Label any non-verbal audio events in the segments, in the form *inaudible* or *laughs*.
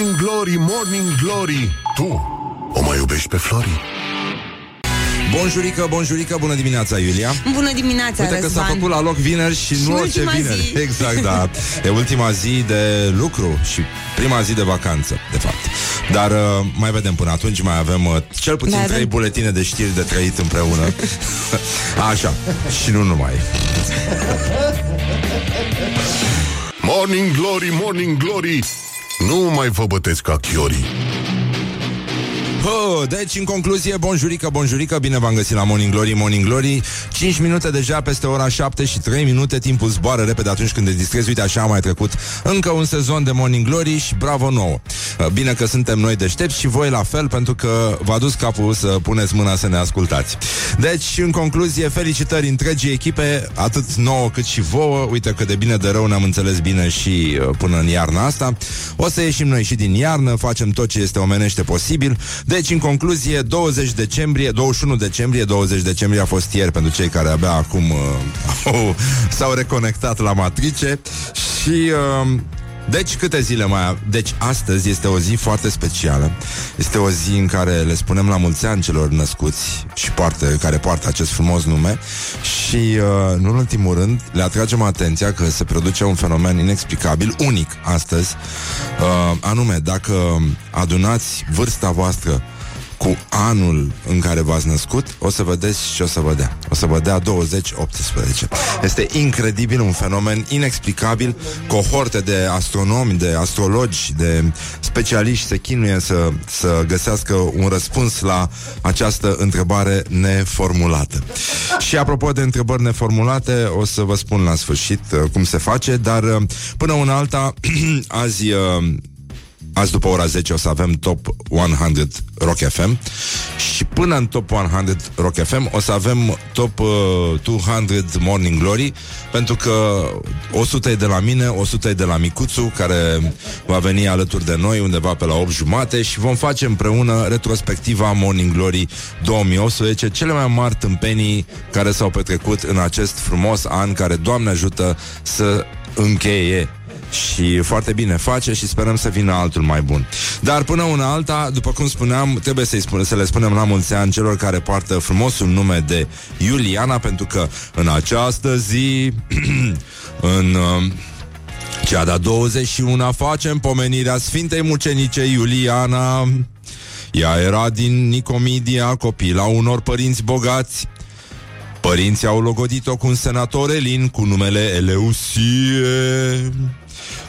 Morning Glory, Morning Glory. Tu o mai iubești pe Flori? Bonjurică, bonjurică, bună dimineața, Iulia. Bună dimineața, Uite că s-a Răzvan. făcut la loc vineri și, Și nu orice ultima vineri. zi. *laughs* Exact, da. E ultima zi de lucru și prima zi de vacanță, de fapt. Dar uh, mai vedem până atunci Mai avem uh, cel puțin Mai trei avem- buletine de știri de trăit împreună. *laughs* Așa, și nu numai. Morning Glory, Morning Glory Nu mai vă bătesc ca chiorii Oh, deci, în concluzie, bonjurică, bonjurică, bine v-am găsit la Morning Glory, Morning Glory. 5 minute deja peste ora 7 și 3 minute Timpul zboară repede atunci când te distrezi Uite, așa a mai trecut încă un sezon de Morning Glory și bravo nouă. Uh, Bine că suntem noi deștepți și voi la fel Pentru că v-a dus capul să puneți mâna să ne ascultați. Deci, în concluzie, felicitări întregii echipe Atât nouă cât și vouă. Uite că de bine de rău ne-am înțeles bine și uh, până în iarna asta. O să ieșim noi și din iarnă Facem tot ce este omenește posibil deci, în concluzie, 20 decembrie, 21 decembrie, 20 decembrie a fost ieri pentru cei care abia acum uh, au, *laughs* s-au reconectat la matrice. Și... Uh, deci câte zile mai am? Deci astăzi este o zi foarte specială Este o zi în care le spunem la mulți ani celor născuți Și poartă, care poartă acest frumos nume Și uh, nu în ultimul rând Le atragem atenția că se produce un fenomen inexplicabil, unic astăzi uh, Anume, dacă adunați vârsta voastră cu anul în care v-ați născut, o să vedeți ce o să vă dea. O să vă dea 20-18. Este incredibil, un fenomen inexplicabil. Cohorte de astronomi, de astrologi, de specialiști se chinuie să, să găsească un răspuns la această întrebare neformulată. Și apropo de întrebări neformulate, o să vă spun la sfârșit uh, cum se face, dar uh, până una alta, *clears throat* azi... Uh, Azi după ora 10 o să avem Top 100 Rock FM Și până în Top 100 Rock FM O să avem Top uh, 200 Morning Glory Pentru că 100 e de la mine 100 e de la Micuțu Care va veni alături de noi Undeva pe la 8 jumate Și vom face împreună retrospectiva Morning Glory 2018 Cele mai mari tâmpenii Care s-au petrecut în acest frumos an Care, Doamne ajută, să încheie și foarte bine face și sperăm să vină altul mai bun. Dar până una alta, după cum spuneam, trebuie să-i spune, să le spunem la mulți ani celor care poartă frumosul nume de Iuliana, pentru că în această zi, *clears throat* în... Uh, cea de-a 21 facem pomenirea Sfintei Mucenice Iuliana. Ea era din Nicomedia, copila unor părinți bogați. Părinții au logodit-o cu un senator elin cu numele Eleusie.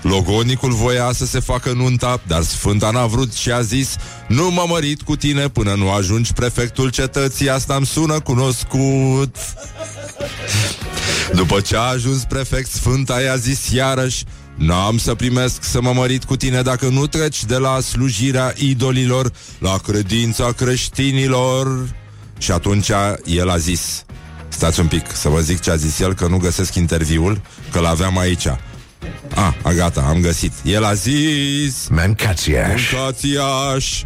Logonicul voia să se facă nunta, dar Sfânta n-a vrut și a zis Nu mă mărit cu tine până nu ajungi prefectul cetății, asta îmi sună cunoscut. După ce a ajuns prefect, Sfânta i-a zis iarăși N-am să primesc să mă mărit cu tine dacă nu treci de la slujirea idolilor la credința creștinilor. Și atunci el a zis Stați un pic să vă zic ce a zis el Că nu găsesc interviul Că l-aveam aici Ah, a, gata, am găsit El a zis Mancațiaș Mâncați-aș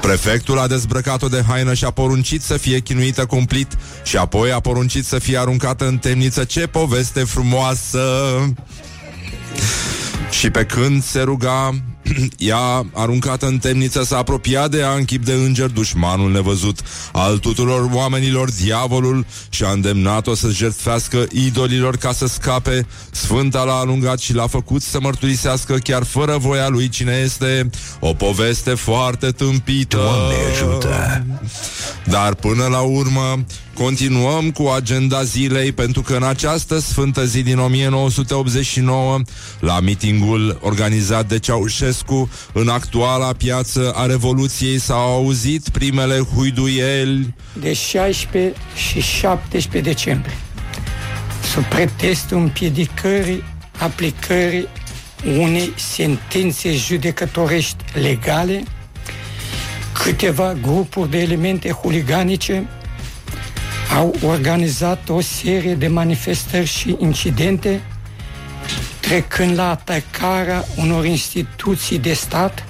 Prefectul a dezbrăcat-o de haină și a poruncit să fie chinuită cumplit și apoi a poruncit să fie aruncată în temniță. Ce poveste frumoasă! Și pe când se ruga, *clears throat* ea, aruncată în temniță, s-a apropiat de ea în chip de înger, dușmanul nevăzut al tuturor oamenilor, diavolul, și a îndemnat-o să jertfească idolilor ca să scape. Sfânta l-a alungat și l-a făcut să mărturisească chiar fără voia lui cine este. O poveste foarte tâmpită. Doamne ajută! Dar până la urmă continuăm cu agenda zilei pentru că în această sfântă zi din 1989 la mitingul organizat de Ceaușescu în actuala piață a Revoluției s-au auzit primele huiduieli. De 16 și 17 decembrie, sub pretextul împiedicării aplicării unei sentințe judecătorești legale, câteva grupuri de elemente huliganice au organizat o serie de manifestări și incidente trecând la atacarea unor instituții de stat,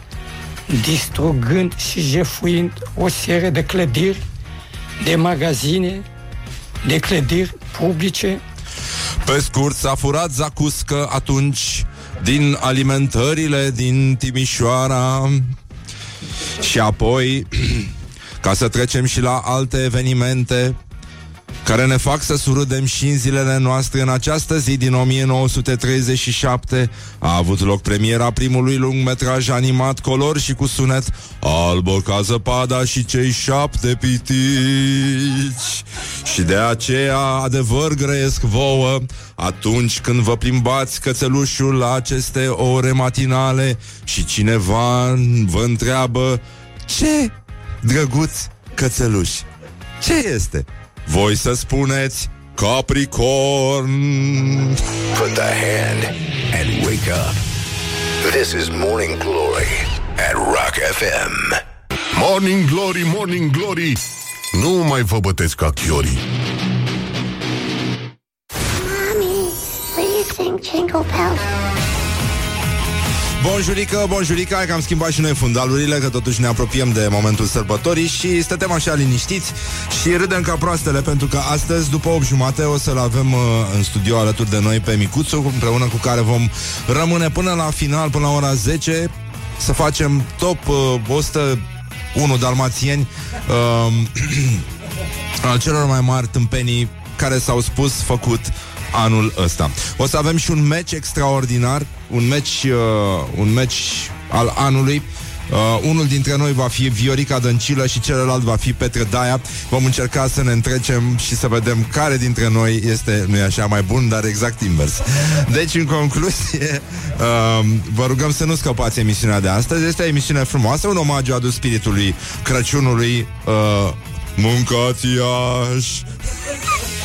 distrugând și jefuind o serie de clădiri, de magazine, de clădiri publice, Pe scurt, s-a furat Zacuscă atunci din alimentările din Timișoara. Și apoi, *clears throat* ca să trecem și la alte evenimente care ne fac să surâdem și în zilele noastre. În această zi din 1937 a avut loc premiera primului lungmetraj animat color și cu sunet Albă ca zăpada și cei șapte pitici. Și de aceea adevăr grăiesc vouă atunci când vă plimbați cățelușul la aceste ore matinale și cineva vă întreabă ce drăguț cățeluș, ce este? Voi să spuneți Capricorn Put the hand and wake up. This is Morning Glory at Rock FM. Morning Glory, Morning Glory Nu mai vă bătesc ca chiorii Mommy, will you sing Jingle Bells? Bonjurică, bonjurică, hai că am schimbat și noi fundalurile Că totuși ne apropiem de momentul sărbătorii Și stătem așa liniștiți Și râdem ca proastele Pentru că astăzi, după 8 jumate O să-l avem uh, în studio alături de noi Pe Micuțu, împreună cu care vom Rămâne până la final, până la ora 10 Să facem top uh, 101 dalmațieni uh, *clears throat* Al celor mai mari tâmpenii Care s-au spus, făcut anul ăsta. O să avem și un match extraordinar, un match, uh, un match al anului. Uh, unul dintre noi va fi Viorica Dăncilă și celălalt va fi Petre Daia. Vom încerca să ne întrecem și să vedem care dintre noi este, nu așa, mai bun, dar exact invers. Deci, în concluzie, *laughs* uh, vă rugăm să nu scăpați emisiunea de astăzi. Este o emisiune frumoasă, un omagiu adus spiritului Crăciunului. Uh, Mâncați iași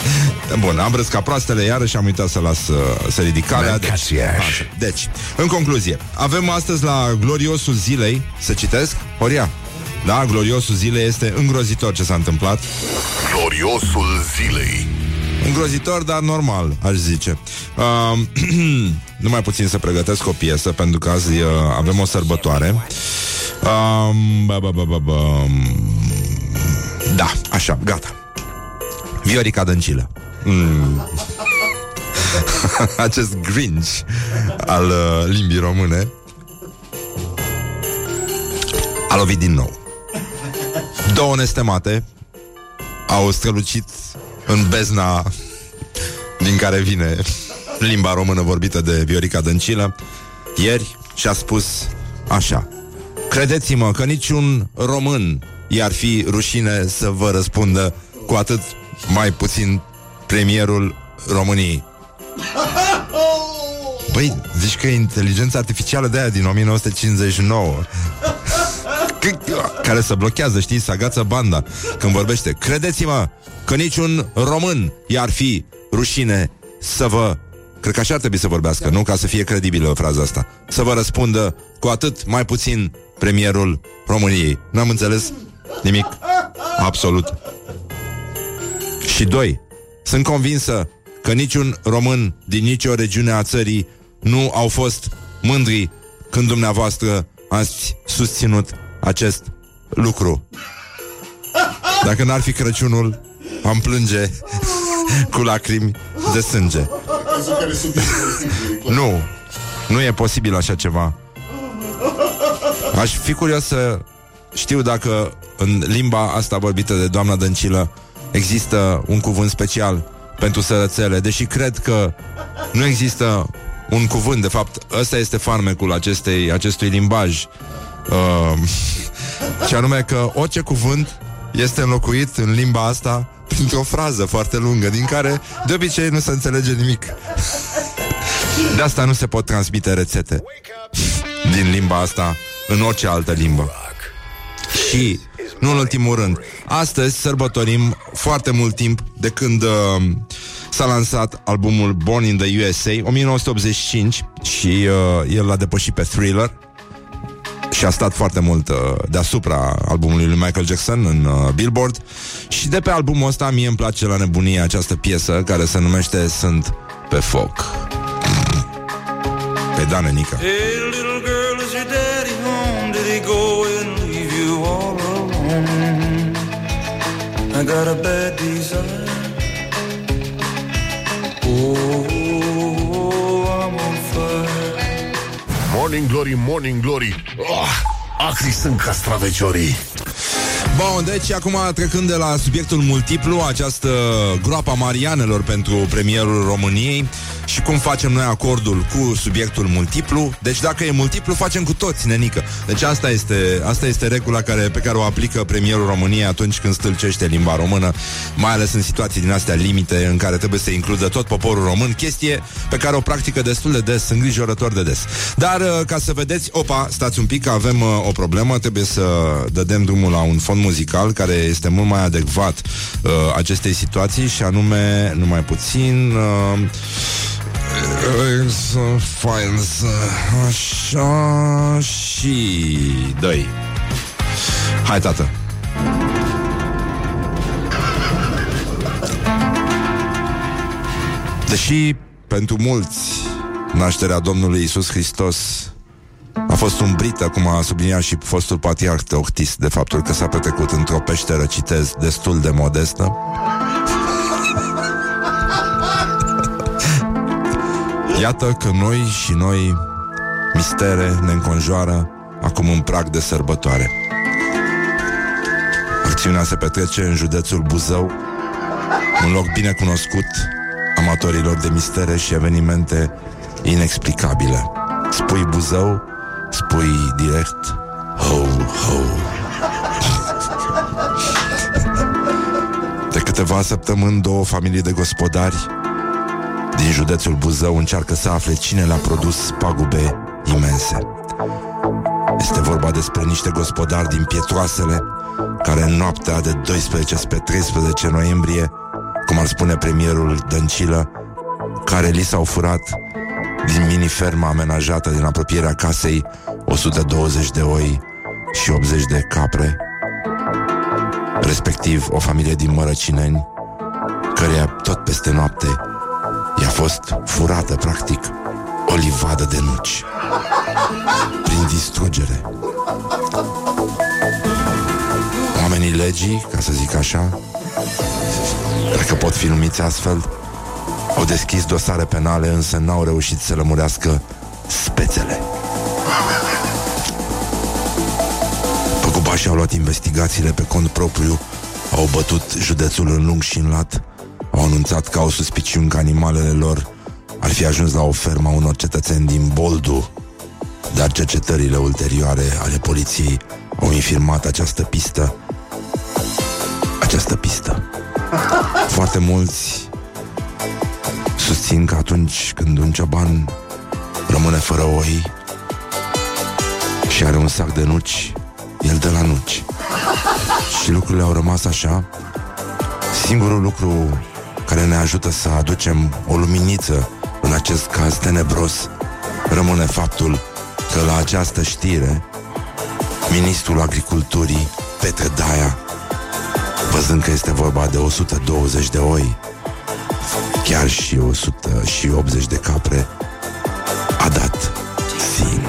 *laughs* Bun, am râs ca proastele Iarăși am uitat să las uh, să ridic calea deci, așa. deci, în concluzie Avem astăzi la gloriosul zilei Să citesc? Horia. Da, gloriosul zilei este îngrozitor ce s-a întâmplat. Gloriosul zilei. Îngrozitor, dar normal, aș zice. Uh, *clears throat* Numai puțin să pregătesc o piesă Pentru că azi uh, avem o sărbătoare. Uh, ba, ba, ba, ba, ba. Da, așa, gata Viorica Dăncilă. Mm. *laughs* Acest Grinch Al uh, limbii române A lovit din nou. Două nestemate Au strălucit În bezna Din care vine limba română vorbită de Viorica Dăncilă. Ieri și-a spus așa. Credeți-mă că niciun român i-ar fi rușine să vă răspundă cu atât mai puțin premierul României. Păi, zici că e inteligența artificială de aia din 1959 care se blochează, știi, să agață banda când vorbește. Credeți-mă că niciun român i-ar fi rușine să vă... Cred că așa ar trebui să vorbească, nu? Ca să fie credibilă fraza asta. Să vă răspundă cu atât mai puțin premierul României. N-am înțeles nimic. Absolut. Și doi, sunt convinsă că niciun român din nicio regiune a țării nu au fost mândri când dumneavoastră ați susținut acest lucru. Dacă n-ar fi Crăciunul, am plânge *laughs* cu lacrimi de sânge. nu, nu e posibil așa ceva. Aș fi curios să știu dacă în limba asta vorbită de doamna Dăncilă există un cuvânt special pentru sărățele, deși cred că nu există un cuvânt, de fapt, ăsta este farmecul acestei, acestui limbaj. Uh, *laughs* și anume că orice cuvânt este înlocuit în limba asta printr-o frază foarte lungă, din care de obicei nu se înțelege nimic. *laughs* De asta nu se pot transmite rețete din limba asta în orice altă limbă. Și nu în ultimul rând. Astăzi sărbătorim foarte mult timp de când uh, s-a lansat albumul Born in the USA, 1985, și uh, el l-a depășit pe Thriller și a stat foarte mult uh, deasupra albumului lui Michael Jackson în uh, Billboard. Și de pe albumul ăsta mie îmi place la nebunie această piesă care se numește Sunt pe foc. Pe Dane Nica. Hey, I got a bad desire. Oh, I'm on fire. Morning Glory, Morning Glory oh, Acri sunt castraveciorii Bun, deci acum trecând de la subiectul multiplu, această groapa Marianelor pentru premierul României și cum facem noi acordul cu subiectul multiplu. Deci dacă e multiplu, facem cu toți, nenică. Deci asta este, asta este regula care, pe care o aplică premierul României atunci când stâlcește limba română, mai ales în situații din astea limite în care trebuie să includă tot poporul român, chestie pe care o practică destul de des, îngrijorător de des. Dar uh, ca să vedeți, opa, stați un pic, avem uh, o problemă, trebuie să dădem drumul la un fond muzical care este mult mai adecvat uh, acestei situații și anume, numai puțin... Uh, să fain să... Așa și... dă Hai, tată. Deși pentru mulți nașterea Domnului Isus Hristos a fost umbrită, cum a subliniat și fostul patriarh Teoctis, de faptul că s-a petrecut într-o peșteră, citez, destul de modestă. Iată că noi și noi mistere ne înconjoară acum în prag de sărbătoare. Acțiunea se petrece în județul Buzău, un loc bine cunoscut amatorilor de mistere și evenimente inexplicabile. Spui Buzău, spui direct ho, ho. De câteva săptămâni, două familii de gospodari din județul Buzău încearcă să afle cine le-a produs pagube imense. Este vorba despre niște gospodari din Pietroasele, care în noaptea de 12 spre 13 noiembrie, cum ar spune premierul Dăncilă, care li s-au furat din mini-ferma amenajată din apropierea casei 120 de oi și 80 de capre, respectiv o familie din Mărăcineni, căreia tot peste noapte i-a fost furată, practic, o livadă de nuci prin distrugere. Oamenii legii, ca să zic așa, dacă pot fi numiți astfel, au deschis dosare penale, însă n-au reușit să lămurească spețele. Păcubașii au luat investigațiile pe cont propriu, au bătut județul în lung și în lat, au anunțat că au suspiciuni că animalele lor ar fi ajuns la o fermă a unor cetățeni din Boldu, dar cercetările ulterioare ale poliției au infirmat această pistă. Această pistă. *laughs* Foarte mulți susțin că atunci când un cioban rămâne fără oi și are un sac de nuci, el dă la nuci. *laughs* Și lucrurile au rămas așa. Singurul lucru care ne ajută să aducem o luminiță în acest caz tenebros rămâne faptul că la această știre Ministrul Agriculturii, Petre Daia, văzând că este vorba de 120 de oi, chiar și 180 de capre, a dat sin.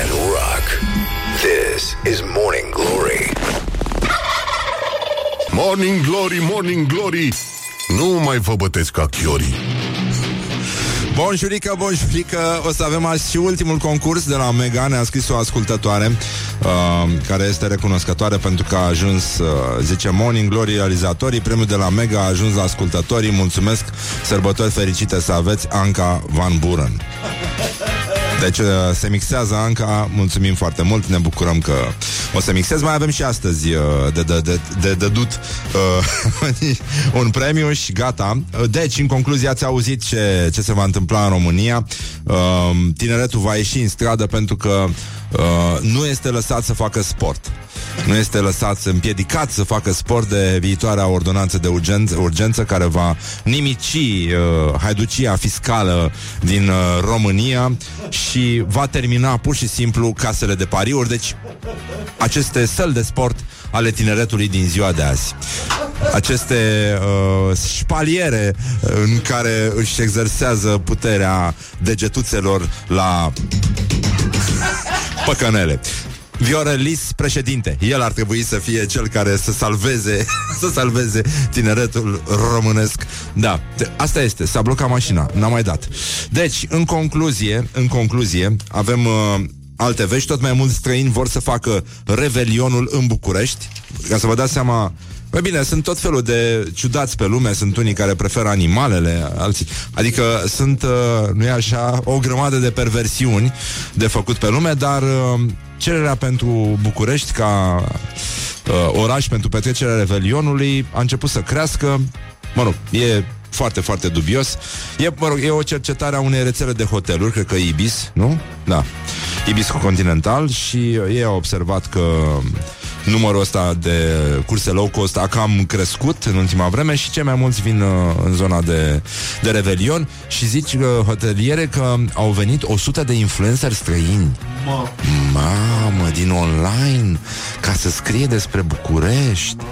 And rock. This is Morning Glory. Morning Glory, Morning Glory. Nu mai vă bătesc ca chiorii. Bonjurică, bonjurică O să avem azi și ultimul concurs de la Mega Ne-a scris o ascultătoare uh, Care este recunoscătoare pentru că a ajuns uh, Zice Morning Glory realizatorii. Premiul de la Mega a ajuns la ascultătorii. Mulțumesc, sărbători fericite să aveți Anca Van Buren deci uh, se mixează Anca, mulțumim foarte mult, ne bucurăm că o să mixez. Mai avem și astăzi uh, de, de, de, de, de dut uh, *laughs* un premiu și gata. Deci, în concluzie, ați auzit ce, ce se va întâmpla în România. Uh, tineretul va ieși în stradă pentru că uh, nu este lăsat să facă sport. Nu este lăsat împiedicat să facă sport de viitoarea ordonanță de urgență, urgență care va nimici uh, haiducia fiscală din uh, România și va termina pur și simplu casele de pariuri. Deci, aceste săli de sport ale tineretului din ziua de azi. Aceste uh, șpaliere în care își exersează puterea degetuțelor la păcănele. Viorelis președinte. El ar trebui să fie cel care să salveze, *laughs* să salveze tineretul românesc. Da, asta este, s-a blocat mașina, n-a mai dat. Deci, în concluzie, în concluzie, avem uh, alte vești, tot mai mulți străini vor să facă revelionul în București, ca să vă dați seama Păi bine, sunt tot felul de ciudați pe lume, sunt unii care preferă animalele, alții. Adică sunt, uh, nu e așa, o grămadă de perversiuni de făcut pe lume, dar uh, cererea pentru București ca uh, oraș pentru petrecerea Revelionului a început să crească. Mă rog, e foarte, foarte dubios. E, mă rog, e o cercetare a unei rețele de hoteluri, cred că Ibis, nu? Da. Ibis Continental și ei au observat că numărul ăsta de curse low cost a cam crescut în ultima vreme și cei mai mulți vin uh, în zona de, de Revelion și zici uh, hoteliere că au venit 100 de influenceri străini. Mamă, din online, ca să scrie despre București.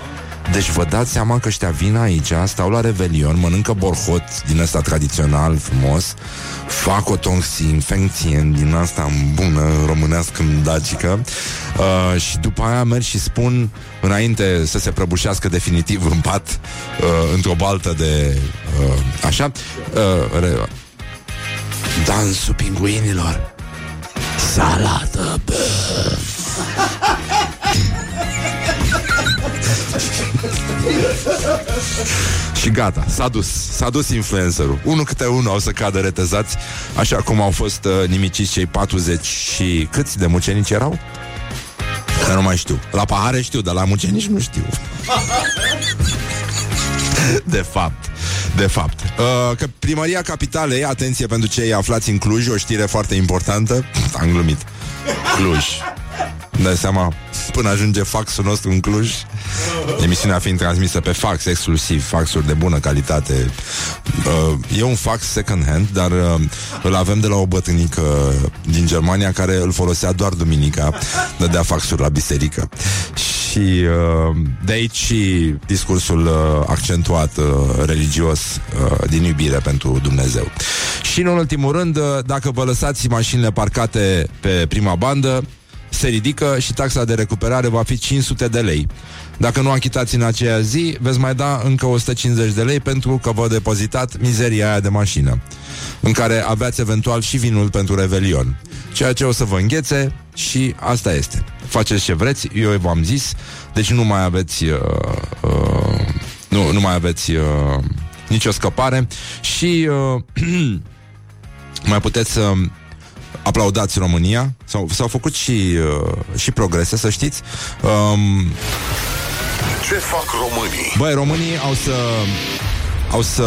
Deci vă dați seama că ăștia vin aici, stau la Revelion, mănâncă borhot din ăsta tradițional, frumos, fac o tongsin, fengtien din asta bună, românească, dacică, uh, și după aia merg și spun, înainte să se prăbușească definitiv în pat, uh, într-o baltă de... Uh, așa, uh, re, dansul pinguinilor, salată, bă. *laughs* Și gata, s-a dus S-a dus influencerul Unul câte unul au să cadă retezați Așa cum au fost uh, nimiciți cei 40 și câți de mucenici erau? Că nu mai știu La pahare știu, dar la mucenici nu știu De fapt de fapt. Uh, că primăria capitalei, atenție pentru cei aflați în Cluj, o știre foarte importantă. Am glumit. Cluj. Dai seama, până ajunge faxul nostru în Cluj, emisiunea fiind transmisă pe fax, exclusiv, faxuri de bună calitate. Uh, e un fax second hand, dar uh, îl avem de la o bătrânică din Germania care îl folosea doar duminica, dădea faxuri la biserică. Și uh, de aici și discursul uh, accentuat uh, religios uh, din iubire pentru Dumnezeu. Și în ultimul rând, uh, dacă vă lăsați mașinile parcate pe prima bandă, se ridică și taxa de recuperare va fi 500 de lei. Dacă nu achitați în aceea zi, veți mai da încă 150 de lei pentru că vă depozitat mizeria aia de mașină, în care aveați eventual și vinul pentru revelion. Ceea ce o să vă înghețe și asta este. Faceți ce vreți, eu v-am zis, deci nu mai aveți uh, uh, nu, nu mai aveți uh, nicio scăpare și uh, *clears throat* mai puteți să uh, aplaudați România. S-au, s-au făcut și, uh, și progrese, să știți. Um, Ce fac românii? Băi, românii au să au să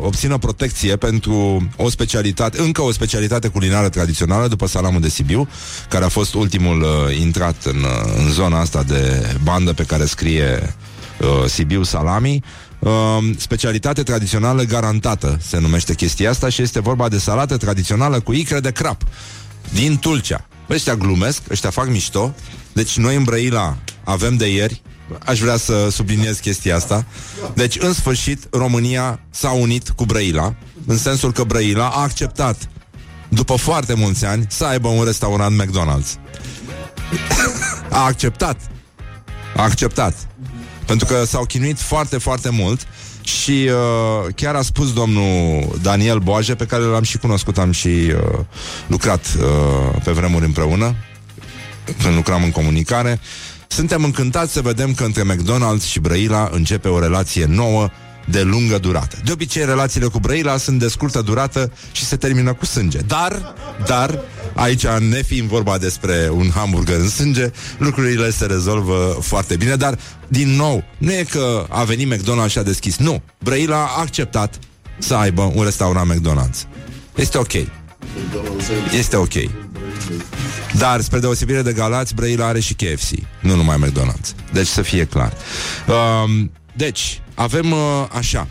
obțină protecție pentru o specialitate, încă o specialitate culinară tradițională după salamul de Sibiu, care a fost ultimul uh, intrat în, uh, în zona asta de bandă pe care scrie uh, Sibiu Salami. Uh, specialitate tradițională garantată se numește chestia asta și este vorba de salată tradițională cu icre de crap din Tulcea. Ăștia glumesc, ăștia fac mișto, deci noi în Brăila avem de ieri Aș vrea să subliniez chestia asta. Deci, în sfârșit, România s-a unit cu Brăila, în sensul că Brăila a acceptat, după foarte mulți ani, să aibă un restaurant McDonald's. *coughs* a acceptat. A acceptat. Pentru că s-au chinuit foarte, foarte mult și uh, chiar a spus domnul Daniel Boaje, pe care l-am și cunoscut, am și uh, lucrat uh, pe vremuri împreună, când lucram în comunicare, suntem încântați să vedem că între McDonald's și Brăila începe o relație nouă de lungă durată. De obicei, relațiile cu Brăila sunt de scurtă durată și se termină cu sânge. Dar, dar, aici, ne fiind vorba despre un hamburger în sânge, lucrurile se rezolvă foarte bine, dar, din nou, nu e că a venit McDonald's și a deschis. Nu, Brăila a acceptat să aibă un restaurant McDonald's. Este ok. Este ok. Dar, spre deosebire de Galați, Brăila are și KFC, nu numai McDonald's. Deci să fie clar. Um, deci, avem uh, așa,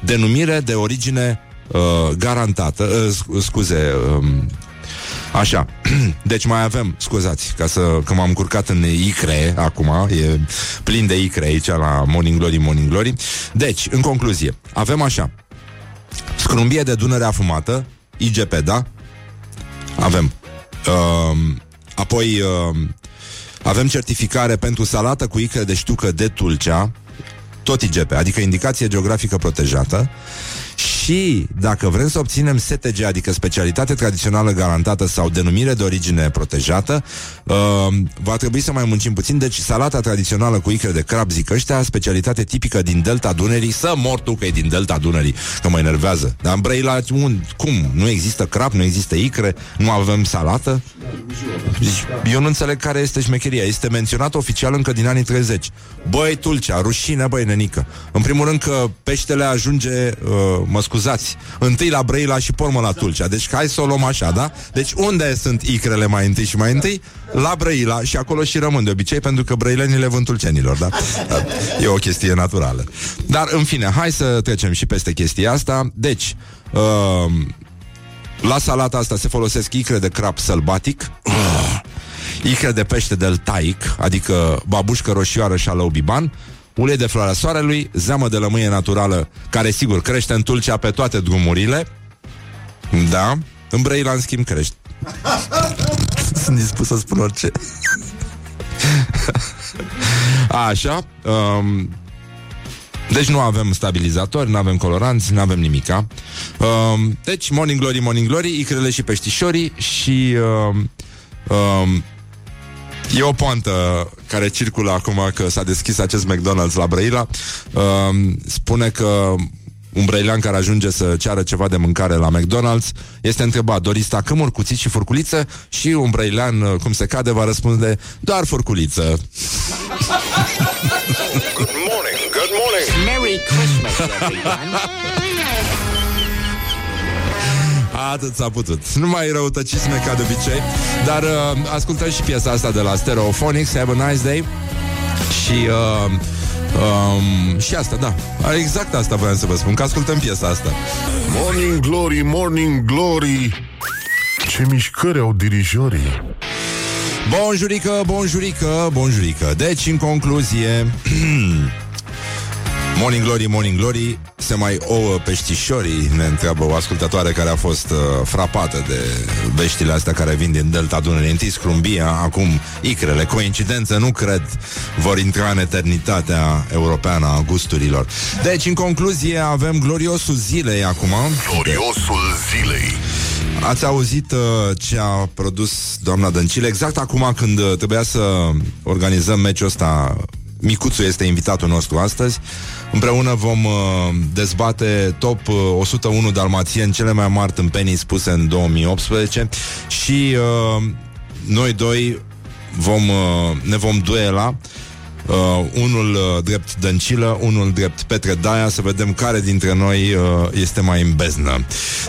denumire de origine uh, garantată, uh, scuze, um, Așa, *clears throat* deci mai avem, scuzați, ca să, că m-am curcat în icre acum, e plin de icre aici la Morning Glory, Morning Glory. Deci, în concluzie, avem așa, scrumbie de Dunăre afumată, IGP, da? Avem. Uh, apoi uh, Avem certificare pentru salată cu icre de ștucă de Tulcea, tot IGP, adică indicație geografică protejată. Și dacă vrem să obținem STG, adică specialitate tradițională garantată sau denumire de origine protejată, uh, va trebui să mai muncim puțin. Deci salata tradițională cu icre de crab, zic ăștia, specialitate tipică din Delta Dunării, să mor tu că e din Delta Dunării, că mă enervează. Dar în Brăila, un, cum? Nu există crab, nu există icre, nu avem salată? Deci, eu nu înțeleg care este șmecheria. Este menționat oficial încă din anii 30. Băi, Tulcea, rușine, băi, nenică. În primul rând că peștele ajunge, uh, mă scuzați, întâi la Brăila și pormă la Tulcea. Deci hai să o luăm așa, da? Deci unde sunt icrele mai întâi și mai întâi? La Brăila și acolo și rămân de obicei pentru că brăilenii le vând tulcenilor, da? E o chestie naturală. Dar, în fine, hai să trecem și peste chestia asta. Deci, uh, la salata asta se folosesc icre de crap sălbatic, icre de pește del taic, adică babușcă roșioară și alău biban, ulei de floarea soarelui, zeamă de lămâie naturală, care sigur crește în Tulcea pe toate drumurile. Da, în Brăila, în schimb, crește. *laughs* Sunt dispus să spun orice. *laughs* Așa. Um, deci nu avem stabilizatori, nu avem coloranți, nu avem nimica. Um, deci, Morning Glory, Morning Glory, icrele și peștișorii și... Um, um, E o poantă care circulă acum că s-a deschis acest McDonald's la Brăila. Um, spune că un brăilean care ajunge să ceară ceva de mâncare la McDonald's este întrebat, doriți tacâmuri, cuțiți și furculiță? Și un brăilean, uh, cum se cade, va răspunde, doar furculiță. Good morning, good morning. Merry Christmas, everyone. Atât s-a putut. Nu mai răutăcisme ca de obicei, dar uh, ascultăm și piesa asta de la Stereophonics, Have a Nice Day. Și uh, um, și asta, da. Exact asta voiam să vă spun, că ascultăm piesa asta. Morning Glory, Morning Glory Ce mișcări au dirijorii Bonjurică, bonjurică, bonjurică. Deci, în concluzie, *clears throat* Morning Glory, Morning Glory, se mai ouă peștișorii, ne întreabă o ascultătoare care a fost uh, frapată de veștile astea care vin din Delta Dunării. Întâi scrumbia, acum icrele. Coincidență, nu cred, vor intra în eternitatea europeană a gusturilor. Deci, în concluzie, avem gloriosul zilei acum. Gloriosul zilei Ați auzit uh, ce a produs doamna Dăncilă exact acum când uh, trebuia să organizăm meciul ăsta Micuțu este invitatul nostru astăzi. Împreună vom uh, dezbate top uh, 101 dalmațieni cele mai mari tâmpenii spuse în 2018 și uh, noi doi vom, uh, ne vom duela Uh, unul uh, drept Dăncilă, unul drept Petre Daia, să vedem care dintre noi uh, este mai în beznă.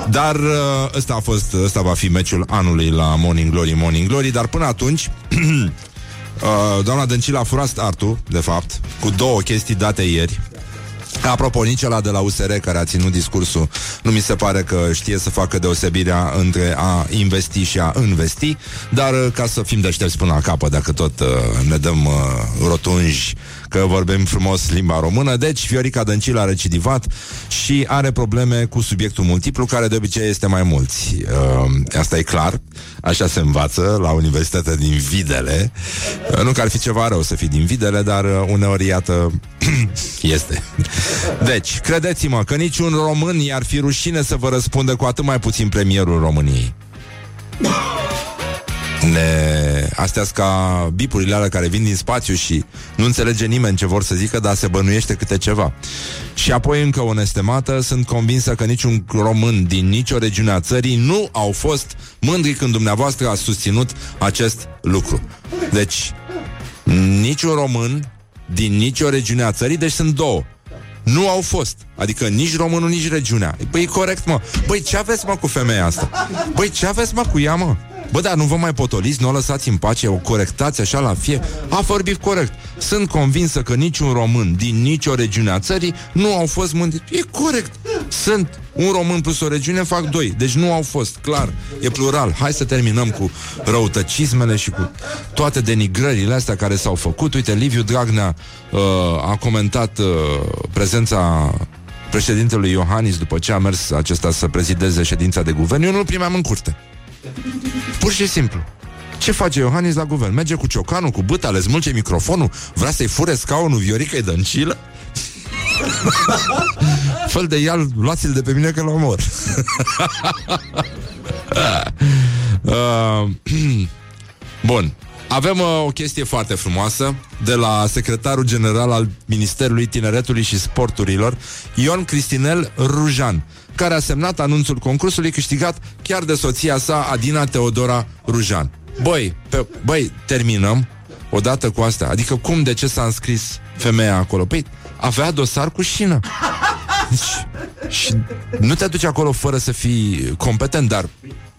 Dar uh, ăsta a fost, ăsta va fi meciul anului la Morning Glory, Morning Glory, dar până atunci *clears throat* Uh, doamna Dăncilă a furat startul, de fapt, cu două chestii date ieri. Apropo, nici ăla de la USR care a ținut discursul Nu mi se pare că știe să facă deosebirea Între a investi și a investi Dar uh, ca să fim deștepți până la capăt Dacă tot uh, ne dăm uh, rotunji Că vorbim frumos limba română. Deci Viorica Dăncilă a recidivat Și are probleme cu subiectul multiplu Care de obicei este mai mulți uh, Asta e clar. Așa se învață la Universitatea din Videle. Uh, Nu că ar fi ceva rău să fii din Videle Dar uh, uneori, iată, *clears throat* este. Deci, credeți-mă că niciun român i-ar fi rușine să vă răspundă cu atât mai puțin premierul României. Ne... Astea ca bipurile alea care vin din spațiu și nu înțelege nimeni ce vor să zică, dar se bănuiește câte ceva. Și apoi încă o nestemată, sunt convinsă că niciun român din nicio regiune a țării nu au fost mândri când dumneavoastră a susținut acest lucru. Deci, niciun român din nicio regiune a țării, deci sunt două. Nu au fost. Adică nici românul, nici regiunea. Păi e corect, mă. Băi, ce aveți, mă, cu femeia asta? Băi, ce aveți, mă, cu ea, mă? Bă, dar nu vă mai potoliți, nu o lăsați în pace, o corectați așa la fie. A vorbit corect. Sunt convinsă că niciun român din nicio regiune a țării nu au fost mândri. E corect. Sunt un român plus o regiune, fac doi. Deci nu au fost, clar. E plural. Hai să terminăm cu răutăcismele și cu toate denigrările astea care s-au făcut. Uite, Liviu Dragnea uh, a comentat uh, prezența președintelui Iohannis după ce a mers acesta să prezideze ședința de guvern. Eu nu-l primeam în curte. Pur și simplu. Ce face Iohannis la guvern? Merge cu ciocanul, cu bâta, le smulge microfonul, vrea să-i fure scaunul Vioricăi Dăncilă? *laughs* Fel de ial, luați-l de pe mine că l-omor. *laughs* uh, *clears throat* Bun. Avem uh, o chestie foarte frumoasă de la secretarul general al Ministerului Tineretului și Sporturilor, Ion Cristinel Rujan, care a semnat anunțul concursului câștigat chiar de soția sa, Adina Teodora Rujan. Băi, pe, băi, terminăm odată cu asta. Adică cum, de ce s-a înscris femeia acolo? Păi, avea dosar cu șină. Deci, și nu te duci acolo fără să fii competent, dar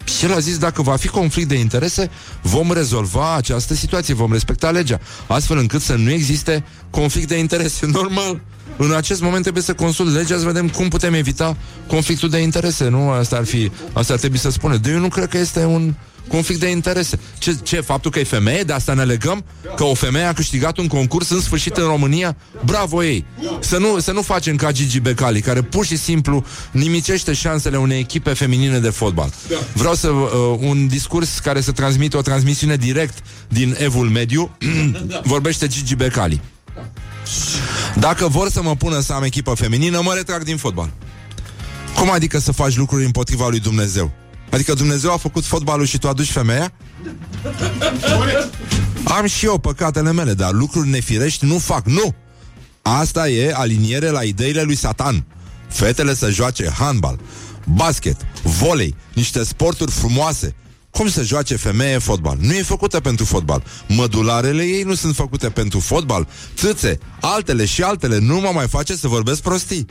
și el a zis, dacă va fi conflict de interese, vom rezolva această situație, vom respecta legea, astfel încât să nu existe conflict de interese. Normal. În acest moment trebuie să consult legea să vedem cum putem evita conflictul de interese, nu? Asta ar fi, asta ar trebui să spună. De eu nu cred că este un conflict de interese. Ce, ce faptul că e femeie, de asta ne legăm? Că o femeie a câștigat un concurs în sfârșit în România? Bravo ei! Să nu, să nu facem ca Gigi Becali, care pur și simplu nimicește șansele unei echipe feminine de fotbal. Vreau să uh, un discurs care să transmită o transmisiune direct din Evul Mediu. *clears throat* Vorbește Gigi Becali. Dacă vor să mă pună să am echipă feminină, mă retrag din fotbal. Cum adică să faci lucruri împotriva lui Dumnezeu? Adică Dumnezeu a făcut fotbalul și tu aduci femeia? Am și eu păcatele mele, dar lucruri nefirești nu fac. Nu! Asta e aliniere la ideile lui Satan. Fetele să joace handbal, basket, volei, niște sporturi frumoase. Cum să joace femeie fotbal? Nu e făcută pentru fotbal. Mădularele ei nu sunt făcute pentru fotbal. Țâțe, altele și altele. Nu mă mai face să vorbesc prostii.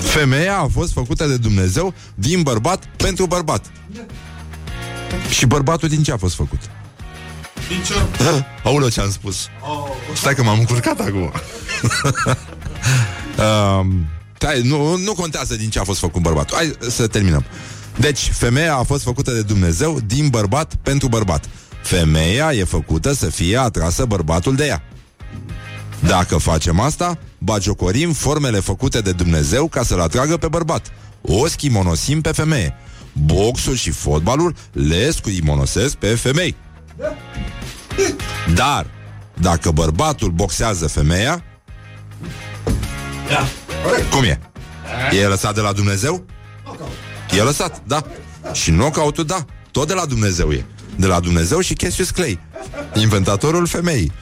Femeia a fost făcută de Dumnezeu din bărbat pentru bărbat. Și bărbatul din ce a fost făcut? Din ce? *laughs* Aoleu ce am spus. Stai că m-am încurcat acum. *laughs* um, hai, nu, nu contează din ce a fost făcut bărbatul. Hai să terminăm. Deci, femeia a fost făcută de Dumnezeu din bărbat pentru bărbat. Femeia e făcută să fie atrasă bărbatul de ea. Dacă facem asta, bagiocorim formele făcute de Dumnezeu ca să-l atragă pe bărbat. O schimonosim pe femeie. Boxul și fotbalul le scuimonosesc pe femei. Dar, dacă bărbatul boxează femeia, Da. cum e? E lăsat de la Dumnezeu? E lăsat, da. Și knockout da. Tot de la Dumnezeu e. De la Dumnezeu și Cassius Clay, inventatorul femeii. *laughs*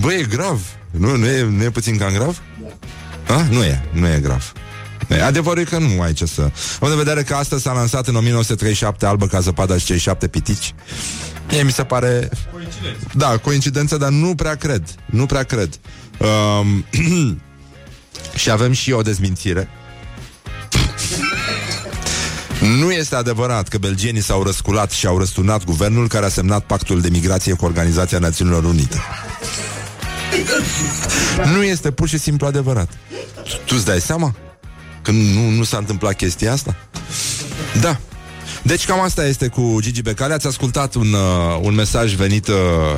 Băi, e grav. Nu, nu, e, nu e puțin cam grav? A? Nu e, nu e grav. E, Adevărul e că nu ai ce să... În vedere că asta s-a lansat în 1937 Albă ca zăpada și cei șapte pitici Mie mi se pare... Coincidență. Da, coincidență, dar nu prea cred. Nu prea cred. Um, *clears throat* și avem și o dezmințire. Nu este adevărat că belgienii s-au răsculat și au răsturnat guvernul care a semnat pactul de migrație cu Organizația Națiunilor Unite. Nu este pur și simplu adevărat. Tu, tu îți dai seama? Că nu, nu s-a întâmplat chestia asta? Da. Deci cam asta este cu Gigi Becali Ați ascultat un, uh, un mesaj venit uh,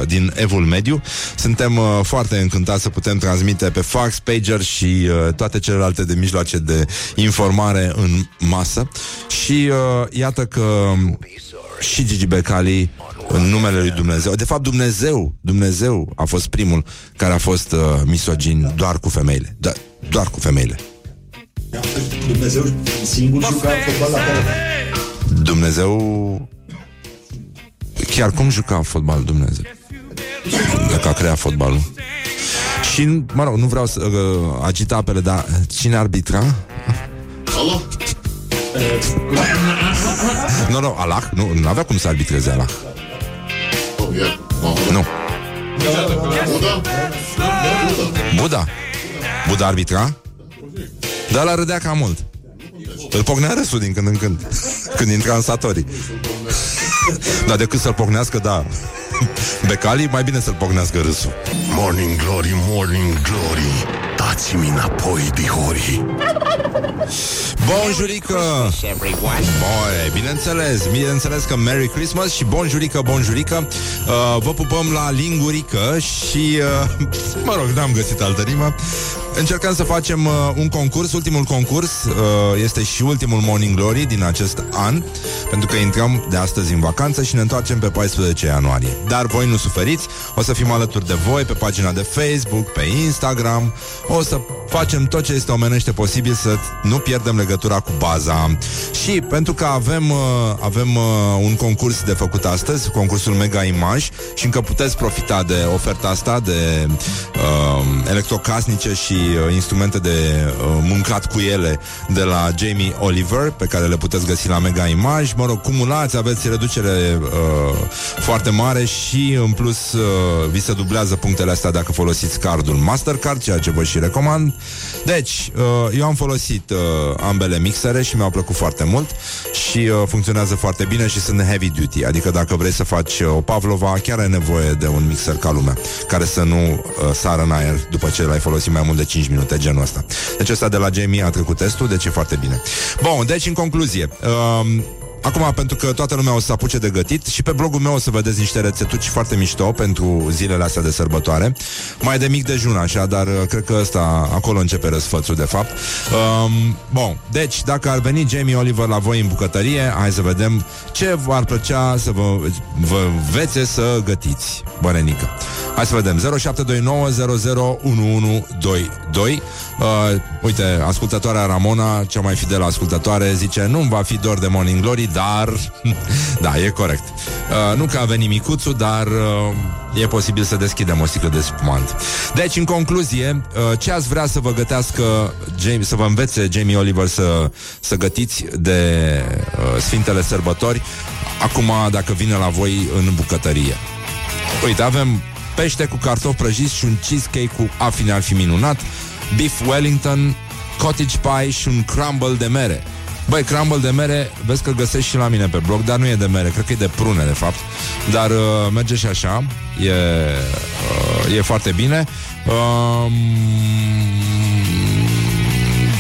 din Evul Mediu. Suntem uh, foarte încântați să putem transmite pe fax, pager și uh, toate celelalte de mijloace de informare în masă. Și uh, iată că și Gigi Becali în numele lui Dumnezeu De fapt Dumnezeu, Dumnezeu a fost primul care a fost uh, misogin doar cu femeile. Do- Doar cu femeile. Dumnezeu singur juca fotbal la care... Dumnezeu Chiar cum juca fotbal Dumnezeu Dacă a creat fotbalul Și, mă rog, nu vreau să uh, agita apele Dar cine arbitra? Allah? Nu, nu, Allah Nu, nu avea cum să arbitreze Allah Oh, yeah. Mahomet. Nu, Buddha? Buddha Buddha arbitra? Dar la râdea cam mult Îl pocnea râsul din când în când Când intra în satorii *laughs* Dar decât să-l pocnească, da. *laughs* Becali, mai bine să-l pocnească râsul. Morning glory, morning glory. Dați-mi înapoi, dihori Bonjurică! Christmas, everyone. Boi, bineînțeles, bineînțeles că Merry Christmas și bonjurică, bonjurică uh, Vă pupăm la lingurică și, uh, *laughs* mă rog, n-am găsit altă rimă Încercăm să facem uh, un concurs, ultimul concurs uh, Este și ultimul Morning Glory din acest an Pentru că intrăm de astăzi în vacanță și ne întoarcem pe 14 ianuarie Dar voi nu suferiți, o să fim alături de voi pe pagina de Facebook, pe Instagram O să facem tot ce este omenește posibil să nu pierdem legătura cu baza. Și pentru că avem, uh, avem uh, un concurs de făcut astăzi, concursul Mega Image Și încă puteți profita de oferta asta de uh, electrocasnice și uh, instrumente de uh, mâncat cu ele de la Jamie Oliver Pe care le puteți găsi la Mega Image. Mă rog, cumulați, aveți reducere uh, foarte mare și în plus uh, vi se dublează punctele astea dacă folosiți cardul Mastercard, ceea ce vă și recomand. Deci, uh, eu am folosit uh, ambele mixere și mi-au plăcut foarte mult și uh, funcționează foarte bine și sunt heavy duty, adică dacă vrei să faci uh, o pavlova, chiar ai nevoie de un mixer ca lumea, care să nu uh, sară în aer după ce l-ai folosit mai mult de 5 minute, genul ăsta. Deci ăsta de la Jamie a trecut testul, deci e foarte bine. Bun, deci în concluzie, uh, Acum, pentru că toată lumea o să apuce de gătit și pe blogul meu o să vedeți niște rețetuci foarte mișto pentru zilele astea de sărbătoare. Mai de mic dejun, așa, dar uh, cred că ăsta, acolo începe răsfățul, de fapt. Um, bun, deci, dacă ar veni Jamie Oliver la voi în bucătărie, hai să vedem ce v-ar plăcea să vă, vă vețe să gătiți, bănenică. Hai să vedem, 0729 Uh, uite, ascultătoarea Ramona, cea mai fidelă ascultătoare, zice Nu-mi va fi dor de Morning Glory, dar... *laughs* da, e corect. Uh, nu că a venit micuțul, dar uh, e posibil să deschidem o sticlă de spumant. Deci, în concluzie, uh, ce ați vrea să vă gătească, Jamie, să vă învețe Jamie Oliver să, să gătiți de uh, Sfintele Sărbători, acum dacă vine la voi în bucătărie? Uite, avem pește cu cartofi prăjiți și un cheesecake cu afine ar fi minunat, beef Wellington, cottage pie și un crumble de mere. Băi, crumble de mere, vezi că găsești și la mine pe blog, dar nu e de mere, cred că e de prune, de fapt. Dar uh, merge și așa, e, uh, e foarte bine. Um,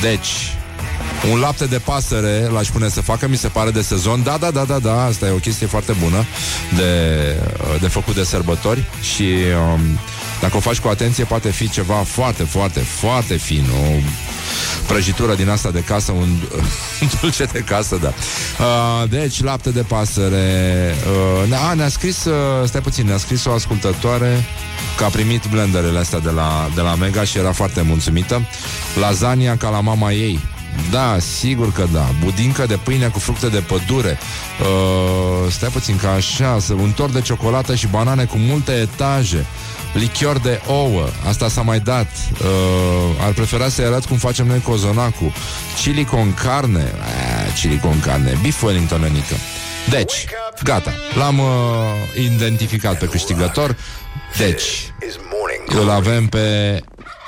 deci, un lapte de pasăre l-aș pune să facă, mi se pare de sezon. Da, da, da, da, da, asta e o chestie foarte bună de, de făcut de sărbători și um, dacă o faci cu atenție poate fi ceva foarte, foarte, foarte fin. O prăjitură din asta de casă, un, *laughs* un dulce de casă, da. Uh, deci, lapte de pasăre. Uh, a, ne-a scris, uh, stai puțin, ne-a scris o ascultătoare că a primit blenderele astea de la, de la Mega și era foarte mulțumită. Lasagna ca la mama ei. Da, sigur că da. Budincă de pâine cu fructe de pădure. Uh, stai puțin ca așa, să un tort de ciocolată și banane cu multe etaje. Lichior de ouă, asta s-a mai dat. Uh, ar prefera să-i arăt cum facem noi cozonacul. Chili con carne. Ah, chili con carne. Beef Wellington ănică. Deci, gata. L-am uh, identificat pe câștigător. Deci, Is morning îl avem pe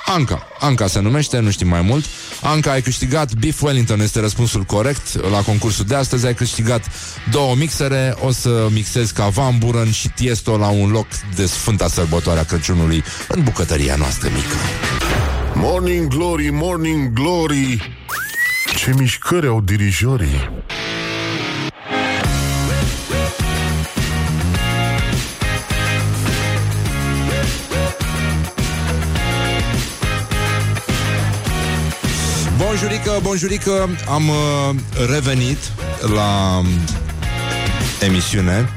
Anca. Anca se numește, nu știm mai mult. Anca, ai câștigat Beef Wellington, este răspunsul corect la concursul de astăzi. Ai câștigat două mixere, o să mixezi ca Van Buren și Tiesto la un loc de Sfânta Sărbătoare a Crăciunului în bucătăria noastră mică. Morning Glory, Morning Glory Ce mișcări au dirijorii Bonjurică, bonjurică, am uh, revenit la um, emisiune.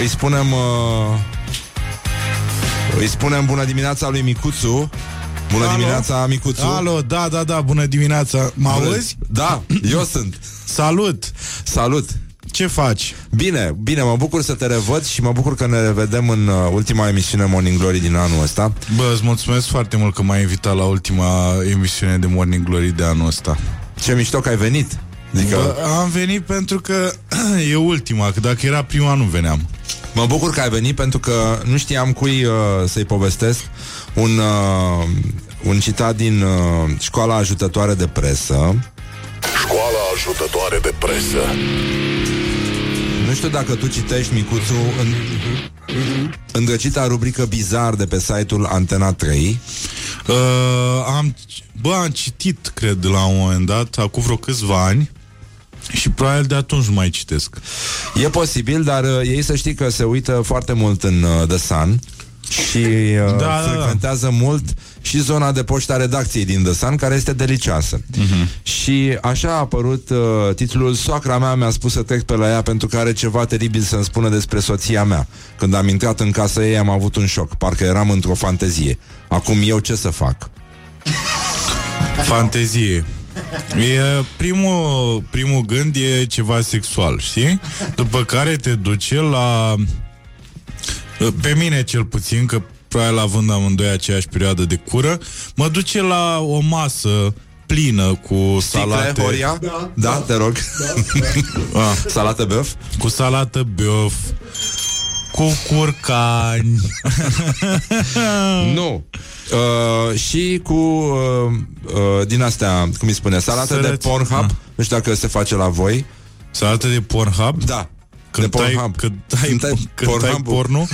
Îi spunem uh, îi spunem bună dimineața lui Micuțu. Bună Alo? dimineața, Micuțu. Alo, da, da, da, bună dimineața Mă auzi? Da, eu sunt. Salut! Salut. Ce faci? Bine, bine, mă bucur să te revăd și mă bucur că ne revedem în uh, ultima emisiune Morning Glory din anul ăsta. Bă, îți mulțumesc foarte mult că m-ai invitat la ultima emisiune de Morning Glory de anul ăsta Ce mișto că ai venit. Adică, Bă, Am venit pentru că *clears throat* e ultima, că dacă era prima nu veneam Mă bucur că ai venit pentru că nu știam cui uh, să-i povestesc un, uh, un citat din uh, școala ajutătoare de presă. Școala ajutătoare de presă Nu știu dacă tu citești, Micuțu, în, îndrăcita rubrică Bizar de pe site-ul Antena 3. Uh, am, bă, am citit, cred, la un moment dat, acum vreo câțiva ani, și probabil de atunci nu mai citesc. E posibil, dar uh, ei să știi că se uită foarte mult în uh, The Sun și uh, Da, da, da. frecventează mult și zona de poștă a redacției din The Sun, care este delicioasă. Mhm. Și așa a apărut uh, titlul Soacra mea mi-a spus să trec pe la ea pentru că are ceva teribil să-mi spună despre soția mea. Când am intrat în casa ei am avut un șoc, parcă eram într-o fantezie. Acum eu ce să fac? Fantezie. E primul, primul gând e ceva sexual, știi? După care te duce la... Pe mine cel puțin, că probabil având amândoi aceeași perioadă de cură, mă duce la o masă plină cu salate. Sticle, Horia? Da, da, te rog. *laughs* Ah, Salată băf? cu salată băf, cu curcani. Nu. Uh, și cu uh, uh, din astea, cum îi spune, salată de Sărăți. Pornhub. Ah. Nu știu dacă se face la voi. Salată de Pornhub? Da. Când de ai, Pornhub. când ai, Când ai când ai Pornhub-ul. pornu?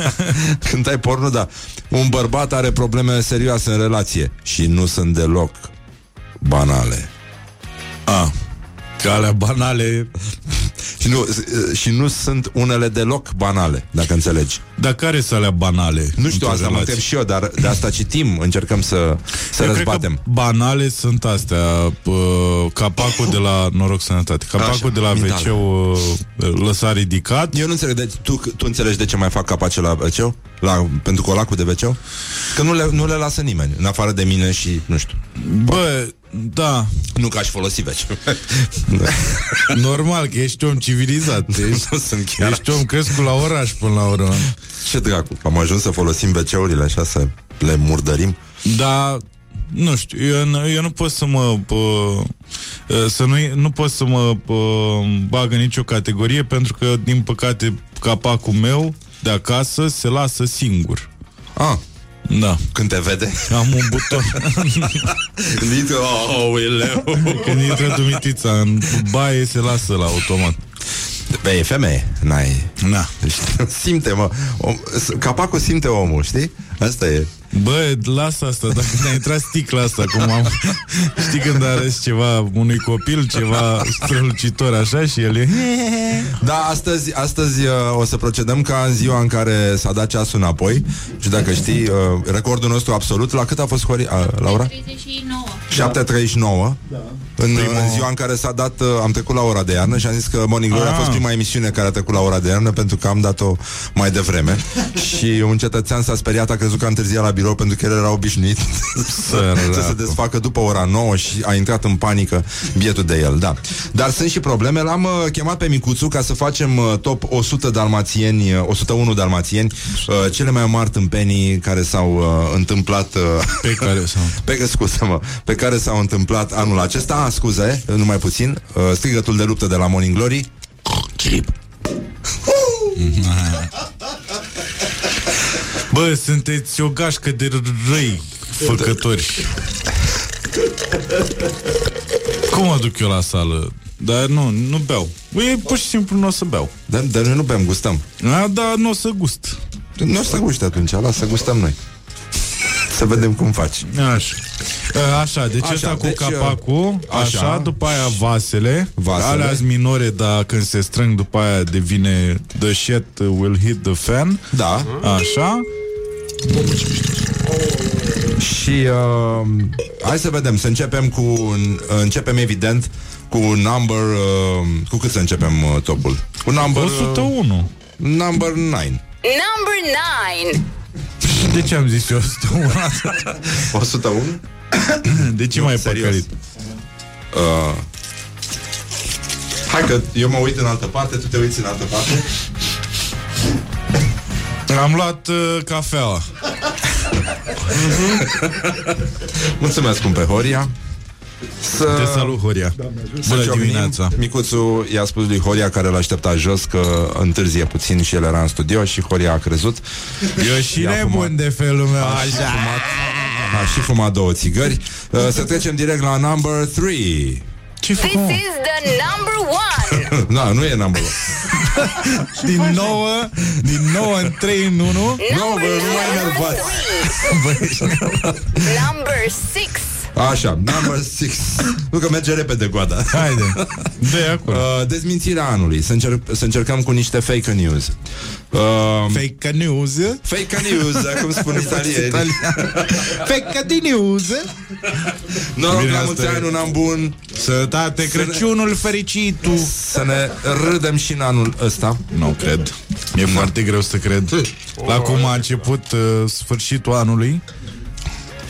*laughs* Când ai porno, da. Un bărbat are probleme serioase în relație și nu sunt deloc banale. A, că alea banale Și nu, și nu sunt unele deloc banale, dacă înțelegi. Dar care sunt alea banale? Nu știu, într-o asta mă relație? întreb și eu, dar de asta citim, încercăm să, să Eu răzbatem. cred că banale sunt astea uh, Capacul de la Noroc Sănătate Capacul Așa, de la mintale. wc uh, Lăsat ridicat Eu nu înțeleg, deci tu, tu înțelegi de ce mai fac capace la wc la, Pentru colacul de wc Că nu le, nu le lasă nimeni, în afară de mine și, nu știu, Bă, da. Nu că aș folosi wc *laughs* Normal că ești om civilizat Ești, Nu sunt chiar ești om crescut la oraș până la urmă. Ce dracu, am ajuns să folosim wc-urile așa, să le murdărim? Dar nu știu, eu, nu- eu nu pot să mă pă, să nu, nu pot să mă pă, bag în nicio categorie pentru că, din păcate, capacul meu de acasă se lasă singur. Ah, Da. când te vede Am un buton. Când intră, oh, leu Când intră dumitița în baie, se lasă la automat. Bă, e femeie, n-ai Na. Simte, mă om, s- Capacul simte omul, știi? Asta e Bă, lasă asta, dacă ne-a intrat sticla asta, cum am... Știi când arăți ceva unui copil, ceva strălucitor așa și el e... Da, astăzi, astăzi uh, o să procedăm ca în ziua în care s-a dat ceasul înapoi Și dacă știi, uh, recordul nostru absolut La cât a fost, Hori, uh, Laura? 39. 7.39 da. În, uh, în ziua în care s-a dat uh, Am trecut la ora de iarnă Și am zis că Morning Glory a Ah. fost prima emisiune Care a trecut la ora de iarnă Pentru că am dat-o mai devreme *laughs* Și un cetățean s-a speriat A crezut că am întârziat la birou Pentru că el era obișnuit Săracu. *laughs* să se desfacă după ora 9 Și a intrat în panică bietul de el da. Dar sunt și probleme L-am uh, chemat pe Micuțu ca să facem uh, Top 100 dalmațieni uh, 101 dalmațieni uh, Cele mai mari tâmpenii Care s-au uh, întâmplat uh, Pe care sau... *laughs* pe, scuze-mă, pe care s-au întâmplat anul acesta. Ah, scuze, numai puțin. Uh, strigătul de luptă de la Morning Glory. Chip. *laughs* Bă, sunteți o gașcă de răi făcători. Cum mă duc eu la sală? Dar nu, nu beau. Bă, e pur și simplu nu o să beau. Dar, dar noi nu bem, gustăm. A, da, nu o să gust. Nu o să guști atunci, lasă să gustăm noi. Să vedem cum faci. Așa. A, Așa, deci Așa, așa, cu deci, capacul, așa, așa. așa, după aia vasele, Vasele. alea minore, dar când se strâng după aia devine the shit will hit the fan. Da. Așa. Și uh, hai să vedem, să începem cu uh, începem evident cu number uh, cu cât să începem uh, topul? Cu number uh, 101. number 9. Number 9. De ce am zis eu 101? 101? *laughs* De ce Nu, mai serios. păcălit? Uh, hai că eu mă uit în altă parte, tu te uiți în altă parte. Am luat uh, cafeaua. *laughs* Mulțumesc, cumpe Horia. Să... Te salut, Horia. Să Bună ciocnim. dimineața. Micuțu i-a spus lui Horia care l-a așteptat jos că întârzie puțin și el era în studio și Horia a crezut. Eu și I-a nebun fumat. de felul meu. A și fumat, a și fumat două țigări. Uh, Să trecem direct la number 3. Ce This is the number one. *laughs* Da, nu e number one. *laughs* din 9, din 9 în 3 în 1. Nu, bă, nu mai enervați. *laughs* Number 6. Așa, number 6 Nu că merge repede goada. Haide, dă *laughs* acolo. Uh, Dezmințirea anului. Să, încerc, să încercăm cu niște fake news. Uh, Fake news? Fake news, cum spun italieni Fake news? Noroc Bine, la asta mulți e. ani, un an bun. Sănătate, Crăciunul fericit. Tu Să ne râdem și în anul ăsta. Nu cred. E foarte greu să cred. La cum a început uh, sfârșitul anului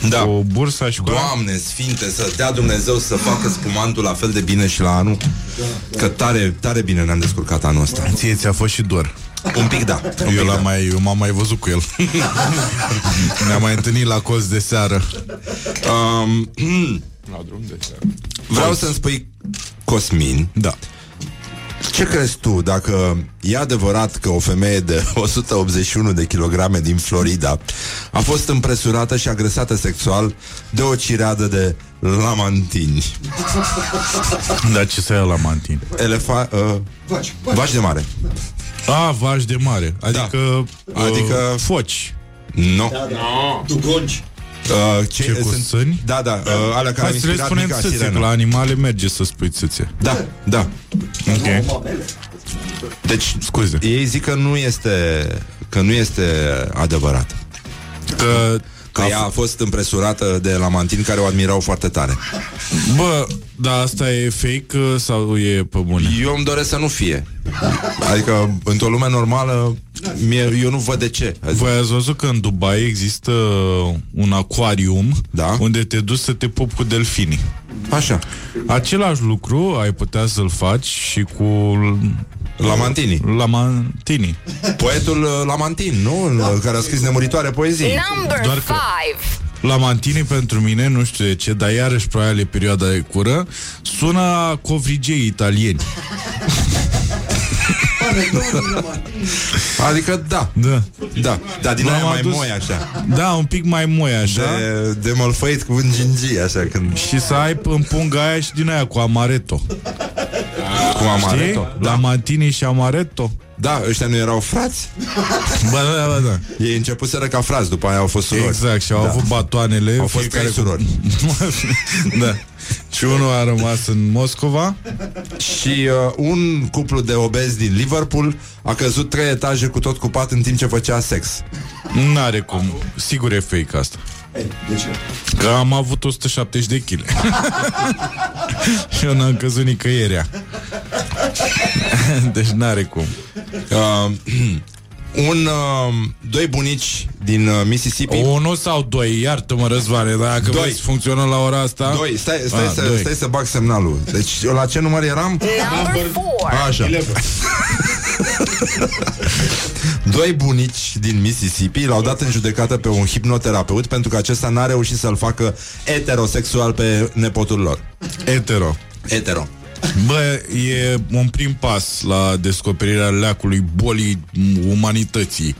Da. Cu bursa și cu Doamne sfinte, să dea Dumnezeu să facă spumantul la fel de bine și la anul Că tare, tare bine ne-am descurcat anul ăsta. Ție ți-a fost și dor. Un pic da un Eu, pic, l-am da. mai, eu m-am mai văzut cu el. *laughs* Ne-am mai întâlnit la colț de seară. Um, *clears throat* La drum de seară. Vreau să-mi spui, Cosmin Da Ce crezi tu dacă e adevărat că o femeie de *laughs* 181 de kilograme din Florida a fost împresurată și agresată sexual de o cireadă de lamantini? *laughs* Dar ce să ia la mantin? Elefa... Uh, Vaci, vaci de mare. A, vaci de mare Adică, Da. Adică- uh, foci Nu. Da, da. Dugonci. Uh, Ce, cu sâni? Da, da, uh, alea care au Hai să le inspirat spunem mica țâțe, că sirenă. la animale merge să spui țâțe Da, da. Ok Mamele. Deci, Scuze ei zic că nu este că nu este adevărat. Că Că ea a fost împresurată de lamantini care o admirau foarte tare. Bă, dar asta e fake uh, sau e pe bune? Eu îmi doresc să nu fie. Adică, într-o lume normală, mie, eu nu văd de ce. Adică, Voi ați văzut că în Dubai există un acvarium Da. unde te duci să te pupi cu delfinii. Așa. Același lucru ai putea să-l faci și cu Lamantini. Lamantini. Poetul uh, Lamantin, nu? Uh, Care a scris nemuritoare poezii. Number Doar că- 5. Lamantini pentru mine, nu știu de ce, dar iarăși probabil e perioada de cură, sună a covrigei italieni. *laughs* Adică, da. Da. Da, da, din M-am aia mai adus- moi așa Da, un pic mai moi așa. De, de mălfăit cu vângingii Așa când Și să ai în punga aia și din aia cu amaretto. Cu amaretto Știi? Lamantini și amaretto. Da, ăștia nu erau frați *laughs* Ba da, ba da. Ei începuseră ca frați După aia au fost surori Exact, și au Da. avut batoanele Au fost fiecare trei surori. cu... *laughs* *laughs* da. Și unul a rămas în Moscova. Și uh, un cuplu de obezi din Liverpool A căzut trei etaje cu tot cupat În timp ce făcea sex. N-are cum. Sigur e fake asta. Ei, de ce? Că am avut 170 de kg *laughs* Și eu n-am căzut nicăierea *laughs* Deci n-are cum. Uh, *clears throat* Un uh, Doi bunici din uh, Mississippi Unul sau doi, iartă-mă Răzvane Dacă Doi. vezi funcționă la ora asta Doi, stai, stai, Ah, să, doi. stai să bag semnalul Deci eu la ce număr eram? Number 4. Așa *laughs* Doi bunici din Mississippi l-au dat în judecată pe un hipnoterapeut pentru că acesta n-a reușit să-l facă eterosexual pe nepotul lor. Etero Etero. Bă, e un prim pas la descoperirea leacului bolii umanității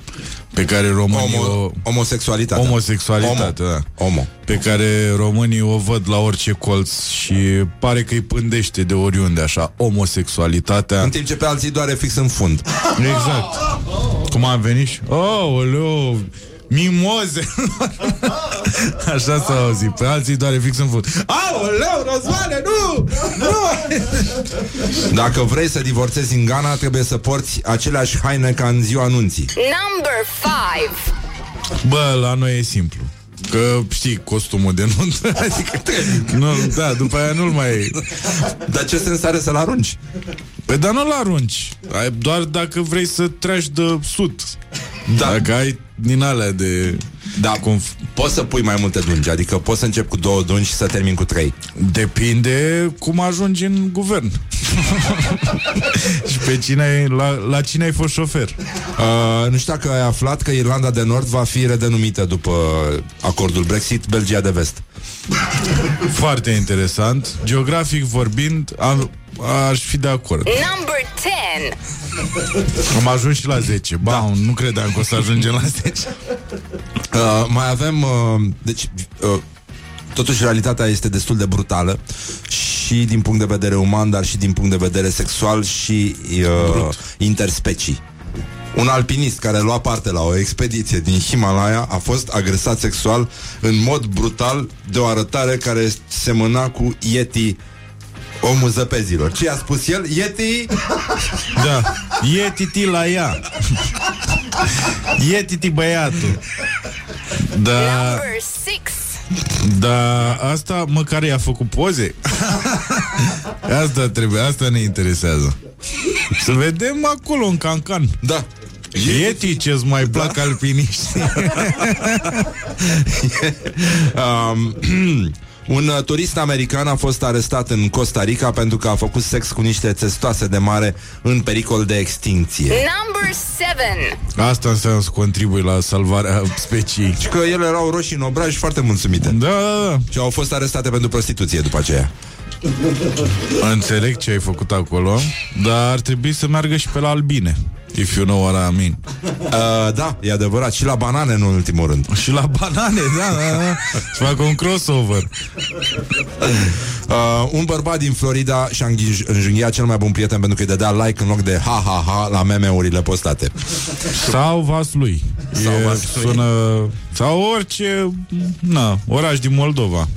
pe care românii Homo, o... homosexualitatea. Homosexualitate, Homo. da. Homo. Pe care românii o văd la orice colț și pare că îi pândește de oriunde așa, homosexualitatea. În timp ce pe alții doare fix în fund. Exact. Cum am venit și... Oh, oleu, mimoze! *laughs* Așa s-a auzit. Pe alții doare fix în fund. Aoleu, Răzvane, nu! Nu! Dacă vrei să divorțezi în Ghana, trebuie să porți aceleași haine ca în ziua anunții. Number 5. Bă, la noi e simplu. Că știi costumul de nuntă *laughs* Adică nu, Da, după aia nu-l mai Dar ce sens are să-l arunci? Păi dar nu-l arunci Ai- Doar dacă vrei să treci de sud Da. Dacă ai din alea de Da, cum, poți să pui mai multe dungi, adică poți să începi cu două dungi și să termin cu trei. Depinde cum ajungi în guvern *laughs* Și pe cine ai, la, la cine ai fost șofer Uh, nu știu dacă ai aflat că Irlanda de Nord va fi redenumită după acordul Brexit, Belgia de Vest. Foarte interesant Geografic vorbind am, Aș fi de acord Number 10. Am ajuns și la 10 Ba, da. nu credeam că o să ajungem la 10 *laughs* Uh, mai avem, uh, deci, uh, totuși realitatea este destul de brutală și din punct de vedere uman, dar și din punct de vedere sexual și uh, interspecii. Un alpinist care lua parte la o expediție din Himalaya a fost agresat sexual în mod brutal de o arătare care semăna cu Yeti omul zăpezilor. Ce a spus el? Yeti? Da. E titi la ea. E titi băiatul. Da, Number six. da, asta măcar i-a făcut poze. Asta trebuie, asta ne interesează. Să vedem acolo în cancan. Da. Yeti ce-ți mai plac alpiniști. *laughs* Um, *clears throat* un uh, turist american a fost arestat în Costa Rica pentru că a făcut sex cu niște testoase de mare în pericol de extinție. Number seven. Asta înseamnă să contribui la salvarea speciei. Și că ele erau roșii în obraj și foarte mulțumite. Da, da, da. Și au fost arestate pentru prostituție după aceea. Înțeleg ce ai făcut acolo, dar ar trebui să meargă și pe la albine. If you know what I mean. *laughs* Uh, da, e adevărat. Și la banane, în ultimul rând. *laughs* Și la banane, da, da, da. Să facă un crossover. *laughs* Uh, un bărbat din Florida și-a înghij- înjunghiat cel mai bun prieten pentru că îi dădea like în loc de ha-ha-ha la meme-urile postate. Sau Vaslui. Sau E, Vaslui. Sună... Sau orice, na, oraș din Moldova.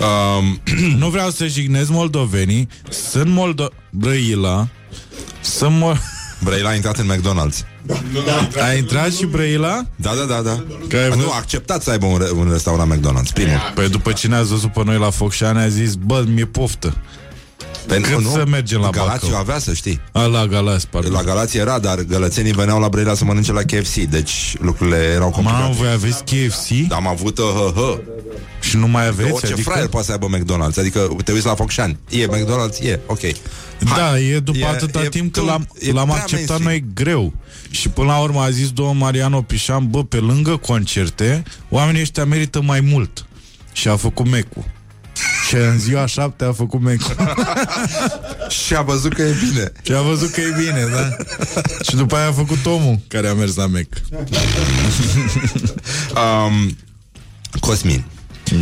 Um, *clears throat* Nu vreau să jignesc moldovenii. Sunt moldo... Brăila. Sunt mo... Brăila a intrat în McDonald's. A intrat și Brăila? Da, da, da, da. Că ai nu, văzut? a acceptat să aibă un, re- un restaurant McDonald's, primul. Păi după ce ne-ați văzut pe noi la Focșani a zis, bă, mi-e poftă. Pentru Cât să mergem la Galați Bacău? avea, să știi. A, la Galați, pardon. La Galați era, dar gălățenii veneau la Brăila să mănânce la KFC, deci lucrurile erau complicate. Mamă, voi aveți KFC? Am avut uh, hă, hă. Și nu mai aveți? Orice adică... fraier poate să aibă McDonald's Adică te uiți la Focșani E McDonald's? E, ok Da, e după E- atâta e timp că tu- l-am, e l-am prea acceptat mainstream. noi greu. Și până la urmă a zis domnul Mariano Pișan, bă, pe lângă concerte, oamenii ăștia merită mai mult. Și a făcut mecu. Și în ziua șapte a făcut mecu. *laughs* Și a văzut că e bine Și a văzut că e bine, da? și după aia a făcut omul care a mers la mec. *laughs* um, Cosmin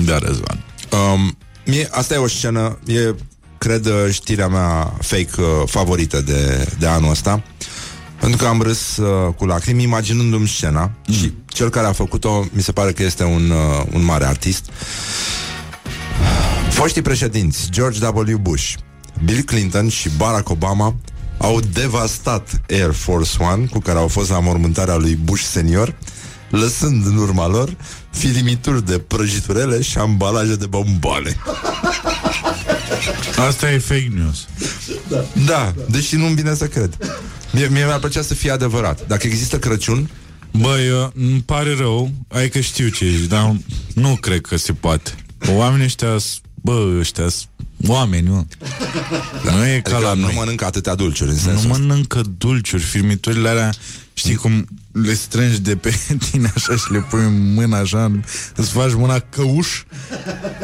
Da, Răzvan. um, mie, Asta e o scenă E, cred, uh, știrea mea fake uh, favorită de, de anul ăsta pentru că am râs uh, cu lacrimi imaginându-mi scena mm. și cel care a făcut-o mi se pare că este un, uh, un mare artist. Foștii președinți George W. Bush, Bill Clinton și Barack Obama au devastat Air Force One cu care au fost la mormântarea lui Bush senior, lăsând în urma lor filimituri de prăjiturele și ambalaje de bomboane. Asta e fake news. Da, deși nu-mi vine să cred. Mie, mie mi-ar plăcea să fie adevărat. Dacă există Crăciun, Băi, eu- îmi pare rău, ai că știu ce ești, dar nu cred că se poate. Oamenii ăștia, bă, ăștia oameni, nu. Nu e ca adică la nu noi. mănâncă atâtea dulciuri în Nu sensul ăsta. mănâncă dulciuri, firmiturile alea Știi cum le strângi de pe *laughs* tine așa și le pui în mână așa Îți faci mâna căuș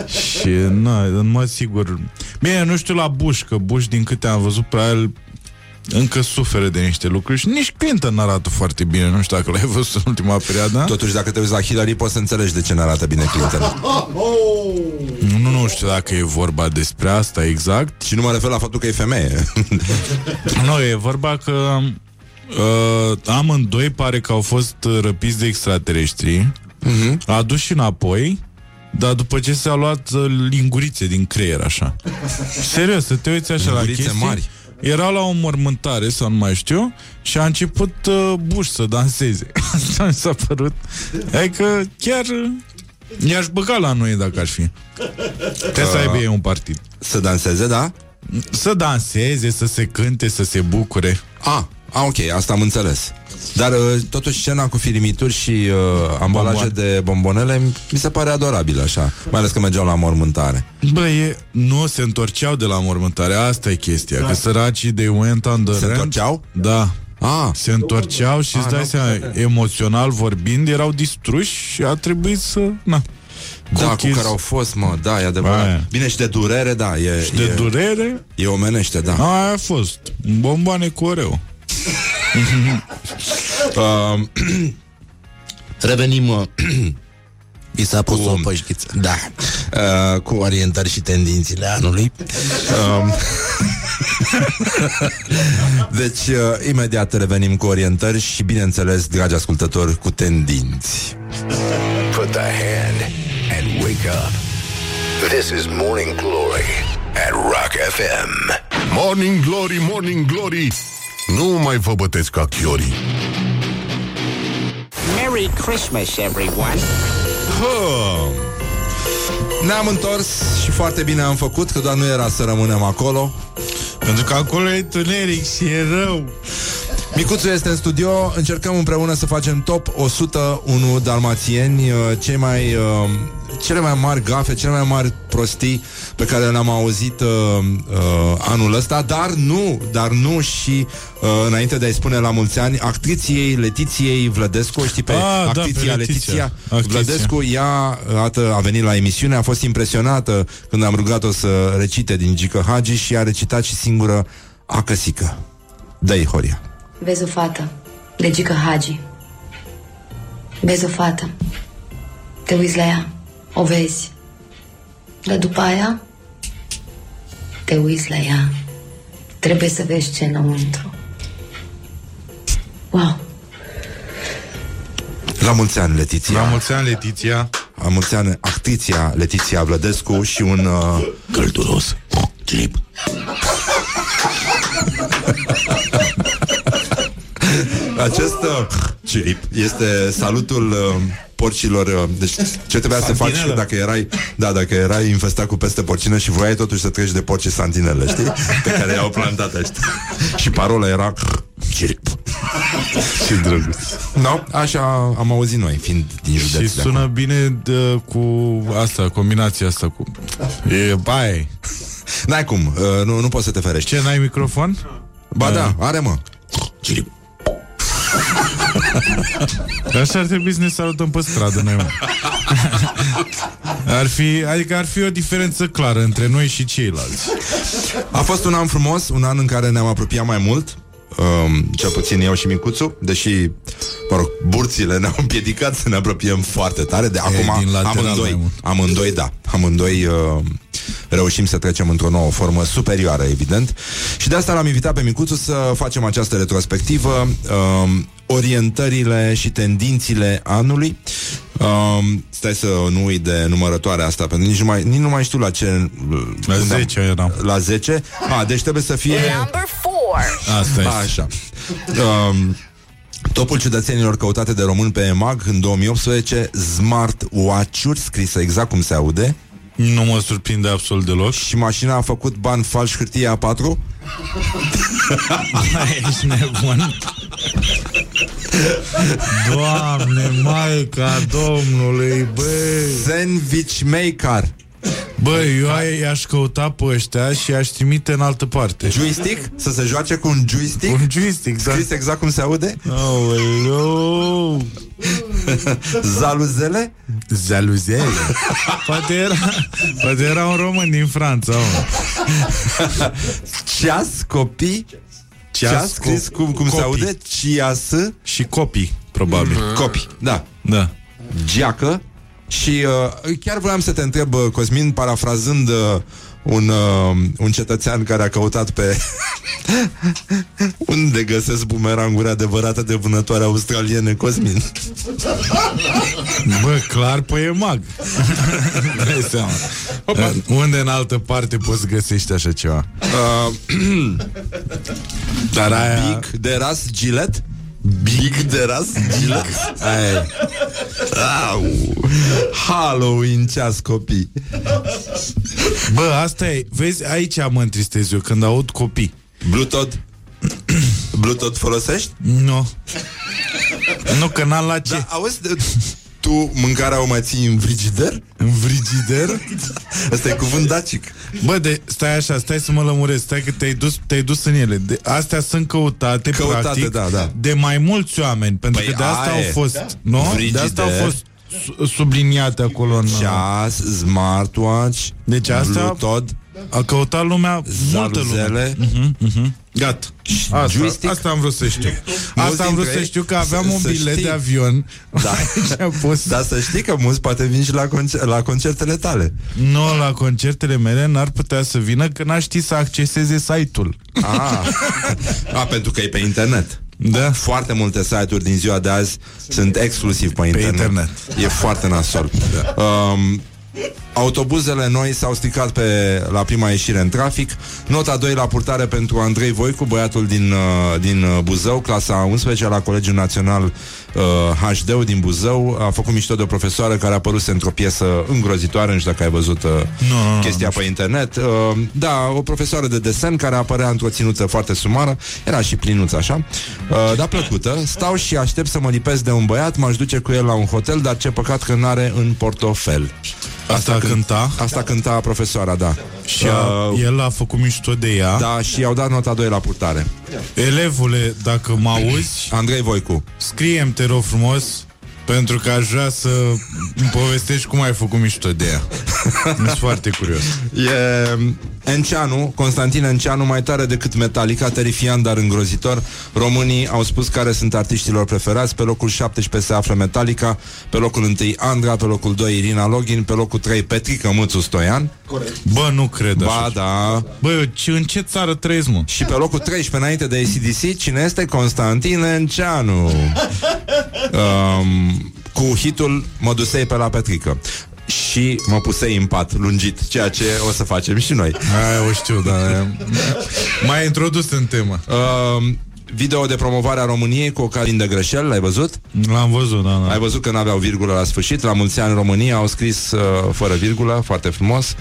Și na, în mod sigur Bine, nu știu la Bush Că Bush din câte am văzut pe el încă suferă de niște lucruri și nici Clinton nu arată foarte bine. Nu știu dacă l-ai văzut în ultima perioadă. Totuși, dacă te uiți la Hillary, poți să înțelegi de ce nu arată bine Clinton. *laughs* Nu, nu știu dacă e vorba despre asta exact. Și nu mă refer la faptul că e femeie. *laughs* Nu, e vorba că uh, amândoi pare că au fost uh, răpiți de extraterestri, uh-huh. aduși înapoi, dar după ce s-au luat uh, lingurițe din creier, așa. Serios, să te uiți așa Lingurițe la chestii. mari. Erau la o mormântare, sau nu mai știu, și a început uh, Bush să danseze. *laughs* Asta mi s-a părut. Adică chiar uh, i-aș băga la noi dacă aș fi. Trebuie să aibă ei un partid. să danseze, da? Să danseze, să se cânte, să se bucure. A, a, ok, asta am înțeles. Dar uh, totuși scena cu filimituri și uh, ambalaje Bomboane. de bombonele mi se pare adorabil așa, mai ales că mergeau la mormântare. Bă, e, nu se întorceau de la mormântare, asta e chestia, da. că săracii de went on the Se rent, întorceau? Da, Ah, se întorceau și îți dai seama, emoțional vorbind, erau distruși și a trebuit să... Na. da, cu Cookies. care au fost, mă, da, e adevărat. Aia. Bine, și de durere, da, e, Și de e, durere, e omenește, da. aia a fost. Bomboane cu oreo. Uh, *laughs* *clears throat* revenim uh, *clears throat* I s-a pus Cu- o pășghiță. Da. uh, cu orientări și tendințele anului. Um, *laughs* *laughs* deci, uh, imediat revenim cu orientări și, bineînțeles, dragi ascultători, cu tendinți. Put the hand and wake up. This is Morning Glory at Rock FM. Morning Glory, Morning Glory Nu mai vă bătesc ca chiorii Merry Christmas, everyone. Huh. Ne-am întors și foarte bine am făcut Că doar nu era să rămânem acolo Pentru că acolo e tuneric și e rău. Micuțul este în studio Încercăm împreună să facem top 101 dalmațieni uh, Cei mai... Uh, cele mai mari gafe, cele mai mari prostii pe care le-am auzit uh, uh, anul ăsta, dar nu, dar nu și uh, înainte de a-i spune la mulți ani, actriției Letiției Vlădescu, o știi pe Ah, da, pe actriția Letiția. Letiția Actriția. Vlădescu, ea ată, a venit la emisiune, a fost impresionată când am rugat-o să recite din Gică Hagi și a recitat și singură Acăsică. Dă-i, Horia. Vezi o fată, de Gică Hagi. Vezi o fată. Te uiți la ea, o vezi. Dar după aia, te uiți la ea. Trebuie să vezi ce înăuntru. Wow! La mulți ani, Letiția. La mulți ani, Letiția. La mulți ani, actriția Letiția Vlădescu și un uh, călduros clip. *laughs* Acest uh, chip este salutul uh, porcilor. Uh, deci ce trebuia să faci Santinelă. dacă erai, da, dacă erai infestat cu peste porcină și voiai totuși să treci de porci santinele, știi? Pe care i-au plantat ăștia. și parola era chip. Ce drăguț. No, așa am auzit noi, fiind din județ. Și de sună acolo. bine de, cu asta, combinația asta cu... E bai. N-ai cum, uh, nu, nu poți să te ferești. Ce, n-ai microfon? Ba da, are mă. *laughs* Așa ar trebui să ne salutăm pe stradă noi, mă. Ar fi, adică ar fi o diferență clară între noi și ceilalți. A fost un an frumos, un an în care ne-am apropiat mai mult um, Cel puțin eu și Micuțu Deși, mă rog, burțile ne-au împiedicat Să ne apropiem foarte tare De acum din lateral mai amândoi, mult. amândoi, da Amândoi uh, reușim să trecem într-o nouă formă superioară, evident Și de asta l-am invitat pe Micuțu Să facem această retrospectivă um, Orientările și tendințile anului um, Stai să nu uit de numărătoarea asta Pentru că nici nu mai, nici nu mai știu la ce La unde am- 10 eram. La 10? A, deci trebuie să fie Number four. Asta e. Așa um, Topul cetățenilor căutate de români pe EMAG în 2018 Smart Watch-uri, scrisă exact cum se aude Nu mă surprinde absolut deloc. Și mașina a făcut bani falși hârtie A4 *laughs* Ești nebun. Doamne, Maica Domnului, băi Sandwich Maker Băi, eu ai- i-aș căuta pe ăștia și i-aș trimite în altă parte Joystick? Să se joace cu un joystick? Un joystick, da Scris exact cum se aude? Aoleu Zaluzele? Zaluzele Poate era, poate era un român din Franța mă. Ceas, copii? Ceas, Ceas, scris co- cum, cum se copii. aude? Cias, Și copii, probabil. Copii, da. Da. Geacă. Și uh, chiar vreau să te întreb, uh, Cosmin, parafrazând uh, un, uh, un cetățean care a căutat pe *laughs* unde găsesc bumeranguri adevărate de vânătoare australiene, Cosmin. Bă, clar pe EMAG *laughs* Dai seama Uh, Unde în altă parte poți găsești așa ceva Uh, *clears throat* Dar aia Big de ras gilet? Big de ras gilet? Aia e. Au. Halloween ceas copii. Bă, asta e Vezi, aici mă întristez eu Când aud copii Bluetooth? Bluetooth folosești? Nu Nu, că n-am la ce Da, auzi, de- tu mâncarea o mai ții în frigider? În frigider? Asta e cuvânt dacic. Bă, de, stai așa, stai să mă lămuresc Stai că te-ai dus, te-ai dus în ele de, Astea sunt căutate, Căutate, practic da, da. De mai mulți oameni Pentru Păi că de asta aia e. au fost Nu? De asta au Frigider. fost su- subliniate acolo în... Ceas, smartwatch Deci asta- Bluetooth A căutat lumea, multă lume. Zaruzele. Uh-huh, uh-huh. Gata. Asta, Joystick. asta am vrut să știu. Asta am vrut dintre să ei- știu că aveam să- un să bilet știi. de avion. Da. și am pus... Dar să știi că mulți poate vin și la, concer- la concertele tale. Nu, la concertele mele n-ar putea să vină că n-aș ști să acceseze site-ul. Ah. *laughs* A, pentru că e pe internet. Da. Foarte multe site-uri din ziua de azi sunt exclusiv pe internet. internet. E foarte nasol. Da. Um, Autobuzele noi s-au stricat pe, la prima ieșire în trafic. Nota 2 la purtare pentru Andrei Voicu, băiatul din, uh, din uh, Buzău, clasa 11 la Colegiul Național uh, HD din Buzău. A făcut mișto de o profesoară care a apărut într-o piesă îngrozitoare, nu știu dacă ai văzut uh, Nu, nu, nu, chestia pe internet. Uh, da, o profesoară de desen care apărea într-o ținuță foarte sumară. Era și plinuță așa. Uh, dar plăcută. Stau și aștept să mă lipesc de un băiat, m-aș duce cu el la un hotel, dar ce păcat că n-are în portofel. Asta cânta? Asta cânta profesoara, da. Și a, el a făcut mișto de ea. Da, și i-au dat nota 2 la purtare. Elevule, dacă mă auzi, Andrei Voicu. scrie-mi, te rog frumos, pentru că aș vrea să îmi povestești cum ai făcut mișto de ea. Sunt foarte curios. E Enceanu, Constantin Enceanu, mai tare decât Metallica, terifiant, dar îngrozitor. Românii au spus care sunt artiștilor preferați. Pe locul 17 se află Metallica, pe locul 1 Andra, pe locul 2 Irina Login, pe locul 3 Petrica Mâțu Stoian. Bă, nu cred Ba așa. da. Bă, eu ce, în ce țară trăiesc, mă? Și pe locul 13 înainte de ACDC, cine este? Constantin Enceanu. *laughs* Um, cu hitul Mă dusei pe la Petrică. Și mă pusei în pat lungit, ceea ce o să facem și noi. Aia o știu, dar mai introdus în temă. Um, video de promovare a României cu o cabin de greșeli, l-ai văzut? L-am văzut, da, da. Ai văzut că n-aveau virgulă la sfârșit La mulți ani România au scris uh, fără virgulă Foarte frumos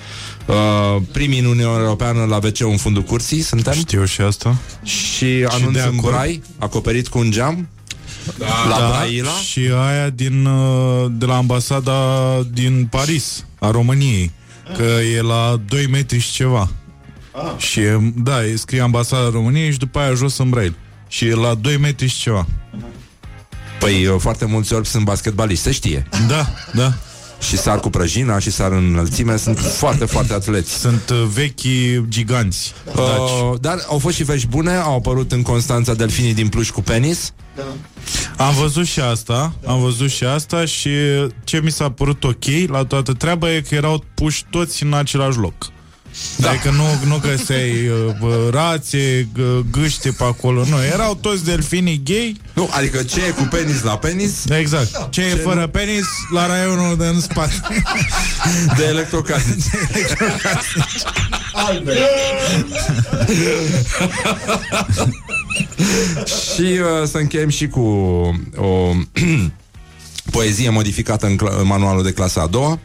uh, Primii în Uniunea Europeană la wc în fundul curții Suntem Știu și asta. Și anunț de în acord. brai Acoperit cu un geam da, La da, Braila Și aia din, uh, de la ambasada din Paris, a României. Că e la 2 metri și ceva. Și e, da, e scrie ambasada României și după aia jos în braille. Și e la 2 metri și ceva. Păi uh, foarte mulți orbi sunt basketbaliști Se știe Da, da. Și sar cu prăjina și sar în înălțime Sunt foarte, foarte atleți Sunt uh, vechi giganți. Daci. uh, Dar au fost și vești bune Au apărut în Constanța delfinii din pluș cu penis Am văzut și asta, am văzut și asta și ce mi s-a părut ok la toată treaba e că erau puși toți în același loc. Da. Adică nu, nu găseai uh, bă, rațe, g- gâște pe acolo, nu, erau toți delfinii gay. Nu, adică ce e cu penis la penis Exact. Ce, e fără penis la raionul de în spate. De electrocasnici Și uh, să încheiem și cu o *clears throat* poezie modificată în, cla- în manualul de clasa a doua.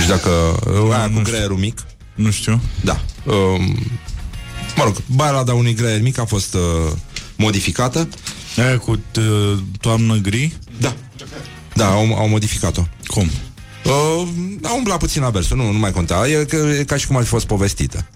Nu știu dacă... Uh, aia nu cu știu. greierul mic. nu știu. Da. Um, mă rog, balada unui greier mic a fost uh, modificată. Aia cu uh, toamnă gri? Da. Da, au, au modificat-o. Cum? Uh, a umblat puțin la versul, nu, nu mai conta. E, că, e ca și cum ar fi fost povestită.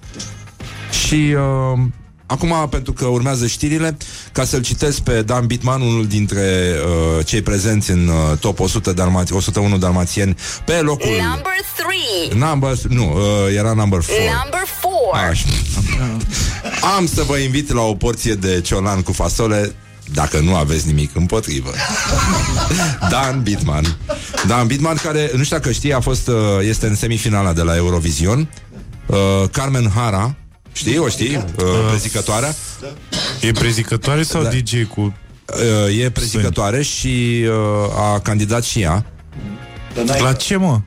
Și uh, acum, pentru că urmează știrile, ca să-l citesc pe Dan Bitman, unul dintre uh, cei prezenți în uh, top 100 dalma- 101 dalmațieni, pe locul... Number three. Number, nu, uh, era number 4. Number four. Așa. Am să vă invit la o porție de ciolan cu fasole dacă nu aveți nimic împotrivă. *laughs* Dan Bitman. Dan Bitman, care, nu știu dacă știi, a fost, uh, este în semifinala de la Eurovision. Uh, Carmen Hara, știi, o știi? Uh, prezicătoarea. E prezicătoare sau Da. DJ cu... Uh, e prezicătoare și uh, a candidat și ea La ce, mă?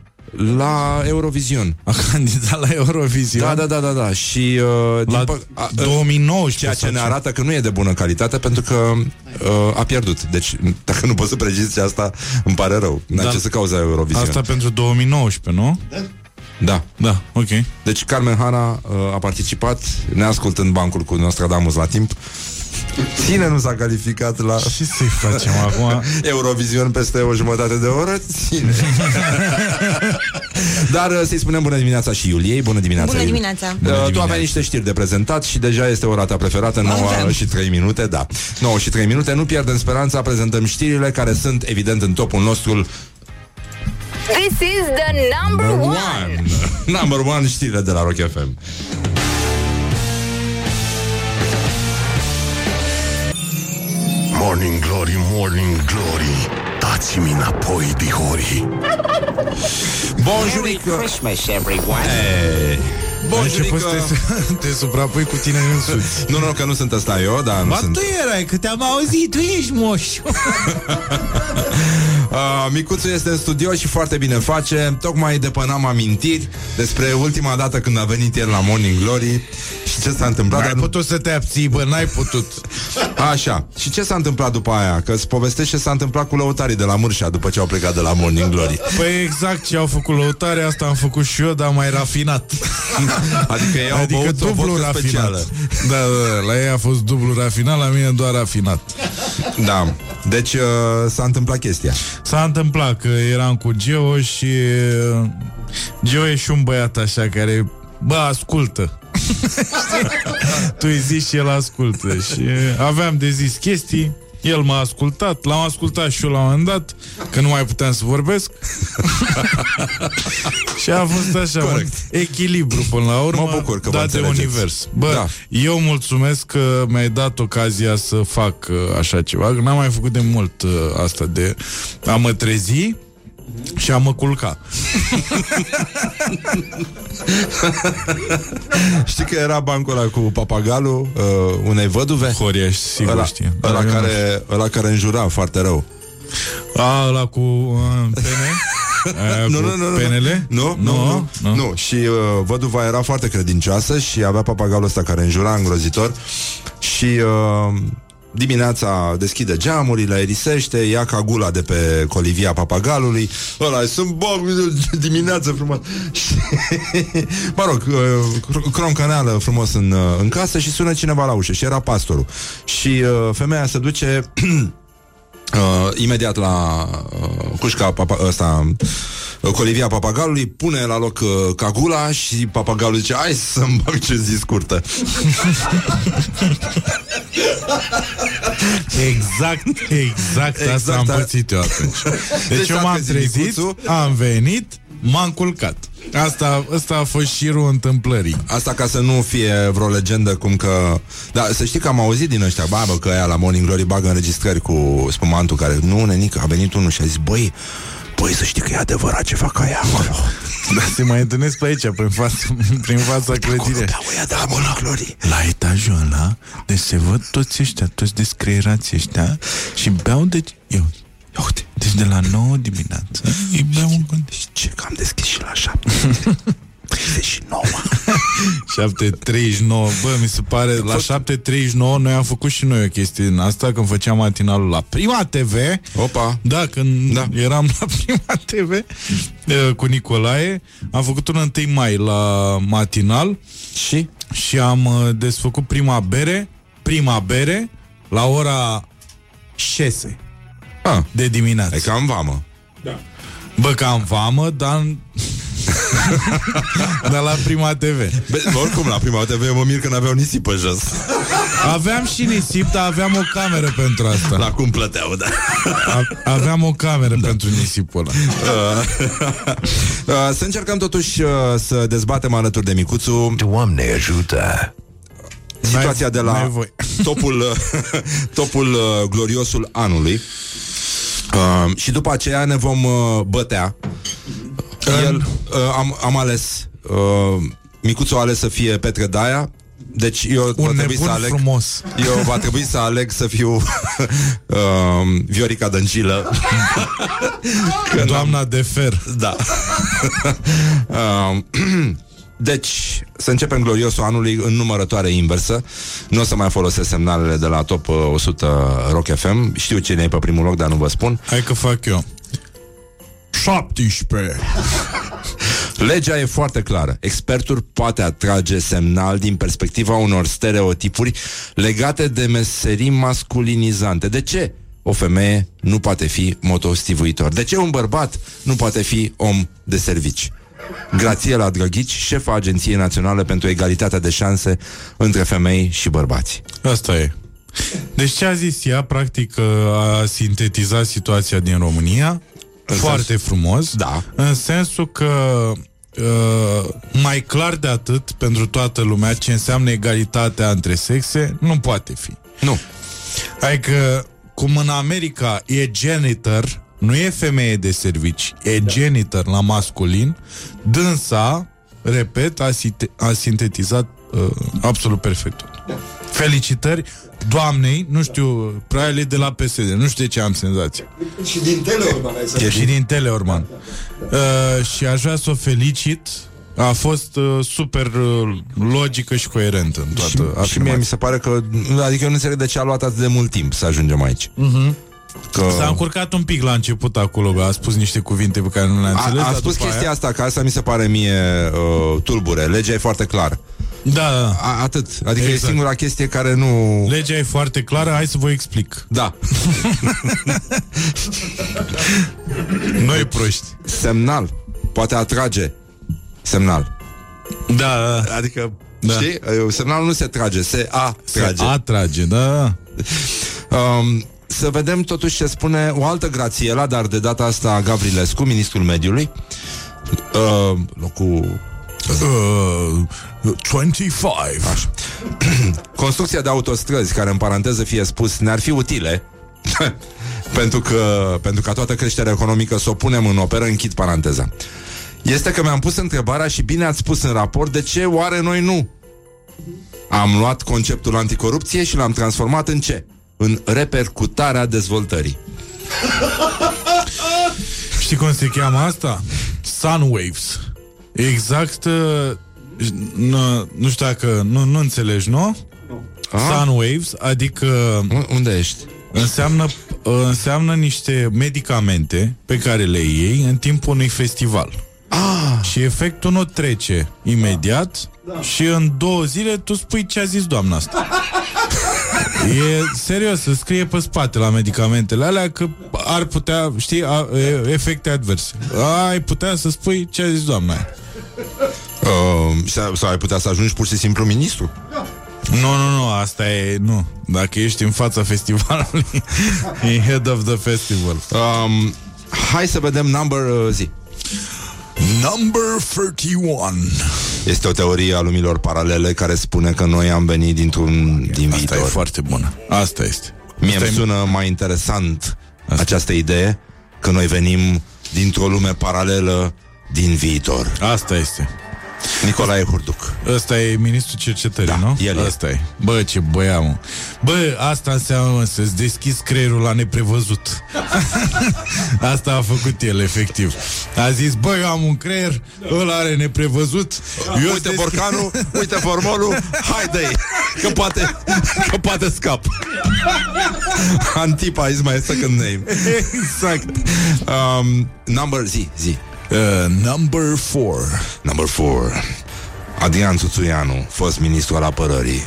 la Eurovision. A candidat la Eurovision? Da, da, da, da, da. Și uh, din La pă- a, uh, 2019 Ceea ce sau ne arată că nu e de bună calitate pentru că uh, a pierdut. Deci, dacă nu poți să preziți asta, îmi pare rău. N-ai Da. ce să cauza Eurovision. Asta pentru 2019, nu? Da. Da, ok. Deci Carmen Hanna uh, a participat, neascultând bancul cu Nostradamus la timp. Cine nu s-a calificat la Ce să-i facem acum? *laughs* Eurovision peste o jumătate de oră? Cine? *laughs* Dar uh, să-i spunem bună dimineața și Iuliei. Bună dimineața, Bună Iulie. dimineața. Uh, tu aveai niște știri de prezentat și deja este ora ta preferată, 9 Avem. și 3 minute, da. 9 și 3 minute, nu pierdem speranța, prezentăm știrile care sunt evident în topul nostru This is the number one. Number one *laughs* știrile de la Rock FM. Morning Glory, Morning Glory Dați-mi înapoi, dihori Bun Merry Christmas, everyone. Bun Ai început să te, *laughs* te suprapui cu tine însuți. *laughs* Nu, nu, că nu sunt ăsta eu, dar nu Ba sunt. tu erai, că te-am auzit, tu ești moș. *laughs* Uh, micuțul este în studio și foarte bine face Tocmai depănam amintiri Despre ultima dată când a venit el la Morning Glory Și ce s-a întâmplat N-ai dar nu- putut să te abții, bă, n-ai putut. Așa, și ce s-a întâmplat după aia? Că îți povestește ce s-a întâmplat cu lăutarii de la Mârșa După ce au plecat de la Morning Glory Păi exact ce au făcut lăutare, asta am făcut și eu, dar mai rafinat. *laughs* Adică ei au adică băut o dublu vodcă rafinat. specială Da, da, da, la ei a fost dublu rafinat, la mine doar rafinat. Da, deci uh, s-a întâmplat chestia S-a întâmplat că eram cu Geo și uh, Geo e și un băiat așa care, bă, ascultă. *laughs* tu îi zici și el ascultă și uh, aveam de zis chestii el m-a ascultat, l-am ascultat și eu la un moment dat, că nu mai puteam să vorbesc. *laughs* și a fost așa, Corect. un echilibru până la urmă, Mă bucur că vă dat de înțelegeți. univers. Bă, Da. eu mulțumesc că mi-ai dat ocazia să fac uh, așa ceva, că n-am mai făcut de mult uh, asta de a mă trezi și a mă culca. *laughs* Știi că era bancul ăla cu papagalul uh, unei văduve? Horia, sigur Ăla, știe. ăla, Dar eu nu care, ăla care înjura foarte rău A, ăla cu uh, pene? *laughs* Aia Nu, cu nu, nu, nu. penele? Nu, nu, nu, nu. nu. Și uh, văduva era foarte credincioasă și avea papagalul ăsta care înjura îngrozitor și uh, dimineața deschide geamurile, aerisește, ia cagula de pe colivia papagalului, ăla sunt bog *laughs* dimineața frumos. Și, *laughs* mă rog, uh, croncăneală frumos în, uh, în casă și sună cineva la ușă și era pastorul. Și uh, femeia se duce *clears throat* Uh, imediat la uh, cușca papa, ăsta, uh, colivia papagalului, pune la loc uh, cagula și papagalul zice, hai să-mi bag ce zi scurtă. Exact, *laughs* exact, Exact, asta am da. pățit eu atunci. *laughs* Deci, Deci eu s-a m-am trezit trezit, micuțul. am venit, m-am culcat. Asta, asta a fost șirul întâmplării. Asta ca să nu fie vreo legendă cum că... Da, să știi că am auzit din ăștia, ba, bă, că aia la Morning Glory bagă înregistrări cu spumantul care... Nu, nenic, a venit unul și a zis, băi, băi, să știi că e adevărat ce fac aia acolo. Da, se mai întâlnesc pe aici, prin fața, prin fața Acolo clădirii. beau ăia de la Morning Glory. La etajul ăla, deci se văd toți ăștia, toți descreierați ăștia și beau de... Eu, Ia uite, deci de la 9 dimineață îi beau un gând. ce că am deschis și la șapte. *laughs* 39. 7.39, *laughs* bă, mi se pare, la 7.39 noi am făcut și noi o chestie din asta când făceam matinalul la Prima TV. Opa. Da, când Da. da. eram la *laughs* Prima TV eh, cu Nicolae, am făcut un 1 mai la matinal Și? și am eh, desfăcut prima bere, prima bere la ora 6 Ah, de dimineață. e cam vamă. Bă, că am vamă, dar *laughs* dar la Prima TV. Be, oricum, la prima TV mă mir că n-aveau nisip pe jos. Aveam și nisip, dar aveam o cameră pentru asta. La cum plăteau, da. A- aveam o cameră da. pentru nisipul ăla. *laughs* Uh, să încercăm totuși uh, să dezbatem alături de Micuțu Doamne ajută! situația de n-ai la voie. topul, uh, *laughs* topul uh, gloriosul anului. Uh, și după aceea ne vom uh, bătea. El, uh, am, am ales uh, Micuțu a ales să fie Petre Daia deci eu va Un trebui nebun să aleg frumos. Eu va trebui să aleg să fiu uh, *laughs* Viorica Dăncilă *laughs* Că Doamna de fer. Da uh, *laughs* *clears throat* Deci, să începem gloriosul anului în numărătoare inversă. Nu o să mai folosesc semnalele de la top uh, 100 Rock FM. Știu cine e pe primul loc, dar nu vă spun. Hai că fac eu. 17. Legea e foarte clară. Expertul poate atrage semnal din perspectiva unor stereotipuri legate de meserii masculinizante. De ce o femeie nu poate fi motostivuitor? De ce un bărbat nu poate fi om de servici? Grațiela Drăghici, șefa Agenției Naționale pentru Egalitatea de Șanse între femei și bărbați. Asta e. Deci ce a zis ea, practic, a sintetizat situația din România foarte frumos. Da. În sensul că uh, mai clar de atât pentru toată lumea ce înseamnă egalitatea între sexe nu poate fi. Nu. Adică, cum în America e janitor, nu e femeie de servici, e janitor la masculin, dânsa, repet, a, sinte- a sintetizat uh, absolut perfect. Felicitări doamnei, nu știu, probabil e de la PSD, nu știu de ce am senzația. Și din Teleorman ai să E și din Teleorman. Uh, și aș vrea să o felicit. A fost uh, super uh, logică și coerentă în toată Și, și mie afirmația. mi se pare că Adică eu nu înțeleg de ce a luat atât de mult timp Să ajungem aici Mhm. că... S-a încurcat un pic la început acolo, că a spus niște cuvinte pe care nu le-a înțeles. a, a dar spus după chestia aia... asta Că asta mi se pare mie uh, tulbure Legea e foarte clar Da, da. a, Atât Adică Exact. e singura chestie care nu Legea e foarte clară, hai să vă explic. Da *laughs* Noi proști. Semnal Poate atrage Semnal Da, da. Adică Da. Știi? Semnalul nu se trage, se atrage. Se atrage, da. Um, să vedem totuși ce spune o altă Grațiela, dar de data asta Gavrilescu, ministrul mediului. Uh, locul Uh, 25. Așa. *clears throat* Construcția de autostrăzi, care în paranteză fie spus ne-ar fi utile, *laughs* pentru, că, pentru ca toată creșterea economică să o punem în operă, închid paranteza. Este că mi-am pus întrebarea și bine ați spus în raport de ce oare noi nu. Am luat conceptul anticorupție și l-am transformat în ce? În repercutarea dezvoltării. Știi cum se cheamă asta? Sunwaves. Exact uh, nu, nu știu dacă nu, nu înțelegi, nu? Ah. Sunwaves, adică U- Unde ești? înseamnă, uh, înseamnă niște medicamente pe care le iei în timpul unui festival. Ah, Și efectul nu trece imediat și în două zile tu spui ce a zis doamna asta. E serios, să scrie pe spate la medicamentele alea că ar putea, știi, a, e, efecte adverse. Ai putea să spui ce a zis doamna aia. Uh, sau, sau ai putea să ajungi pur și simplu ministru? Nu, nu, nu, asta e, nu. Dacă ești în fața festivalului, *laughs* e head of the festival. Um, hai să vedem number uh, zi. Number 31. Este o teorie a lumilor paralele care spune că noi am venit dintr-un din Asta e viitor. foarte bună. Asta este. Mie Asta îmi e- sună mai interesant această idee că noi venim dintr-o lume paralelă din viitor. Asta este. Nicolae Hurduc. Ăsta e ministrul cercetării, Da, nu? el e. Asta e. Bă, ce băia, mă. Bă, asta înseamnă mă, să-ți deschizi creierul la neprevăzut. *laughs* asta a făcut el, efectiv. A zis, bă, eu am un creier, ăla are neprevăzut. Eu Uite desch- borcanul, uite formolul, haide că poate, că poate scap. *laughs* Antipa is my second name. exact. Um, number zi, zi. Uh, number 4. Number 4. Adrian Țuțuianu, fost ministru al apărării.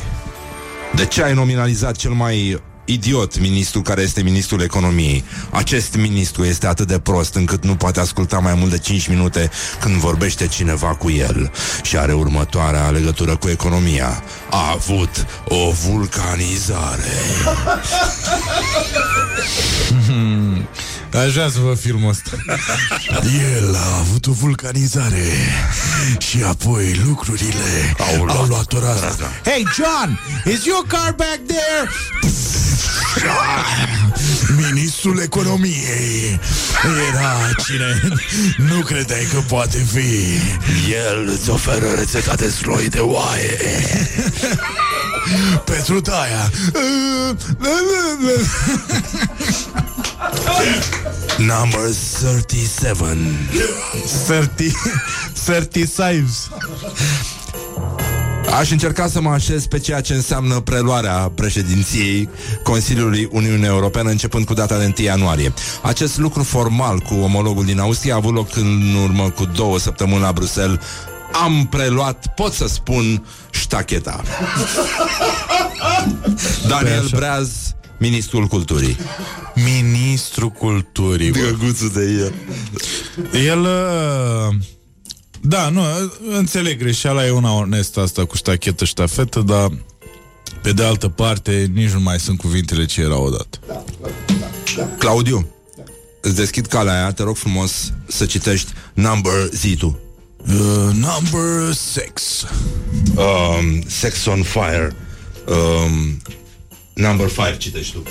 De ce ai nominalizat cel mai idiot ministru care este ministrul economiei? Acest ministru este atât de prost încât nu poate asculta mai mult de 5 minute când vorbește cineva cu el și are următoarea legătură cu economia. A avut o vulcanizare. *laughs* *laughs* Aș vrea să vă filmul ăsta. *laughs* El a avut o vulcanizare și apoi lucrurile au luat, au luat o rază. Hey, John, is your car back there? *laughs* Ministrul economiei era cine nu credeai că poate fi. El îți oferă rețeta de sloi de oaie. *laughs* Pentru taia. Number 37. 30, 30 saves. Aș încerca să mă așez pe ceea ce înseamnă preluarea președinției Consiliului Uniunii Europene începând cu data de 1 ianuarie. Acest lucru formal cu omologul din Austria a avut loc în urmă cu două săptămâni la Bruxelles. Am preluat, pot să spun, ștacheta. *laughs* Daniel așa. Breaz, ministrul culturii. Ministrul culturii. bă. Găguțul de el. El... uh, Da, nu, înțeleg, greșeala e una onestă asta cu ștachetă, ștafetă, dar pe de altă parte nici nu mai sunt cuvintele ce erau odată. Claudiu, îți deschid calea aia, te rog frumos să citești number Z2. Uh, number six. Um, sex on fire. Um, number 5 citești tu.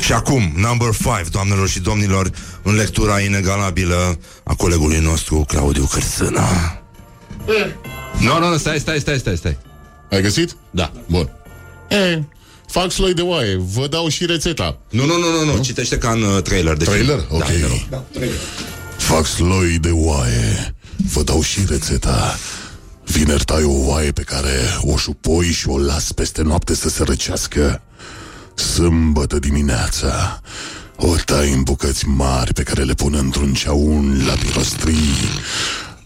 Și acum, number 5, doamnelor și domnilor, în lectura inegalabilă a colegului nostru, Claudiu Cârsâna. Nu, nu, nu, stai, stai, stai, stai, stai. Ai găsit? Da. Bun. E, fac sloi de oaie, vă dau și rețeta. Nu, nu, nu, nu, nu. citește ca în uh, trailer de Trailer? film. Ok. Da, te rog. Da, trailer. Fac sloi de oaie, vă dau și rețeta. Vineri tai o oaie pe care o șupoi și o las peste noapte să se răcească. Sâmbătă dimineața o tai în bucăți mari pe care le pun într-un ceaun la pirostrii.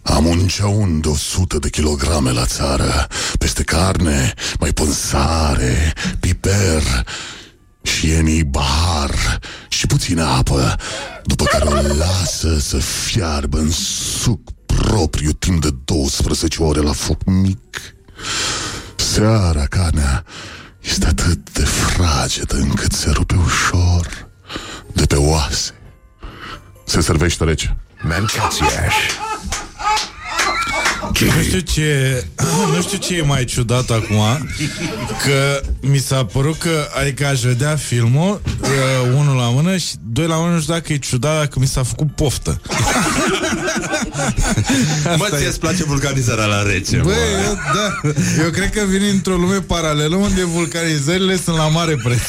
Am un ceaun de 100 de kilograme la țară. Peste carne mai pun sare, piper și ienii bahar și puțină apă, după care o lasă să fiarbă în suc propriu timp de 12 ore la foc mic. Seara carnea este atât de fragedă încât se rupe ușor de pe oase. Se servește rece. Mancațiaș. Nu știu ce Nu știu ce e mai ciudat acum Că mi s-a părut că Adică aș vedea filmul uh, Unul la mână și doi la mână Nu știu dacă e ciudat Dacă mi s-a făcut poftă Mă, ție îți place vulcanizarea la rece, Băi, mă. eu, da, eu cred că vin într-o lume paralelă Unde vulcanizările sunt la mare preț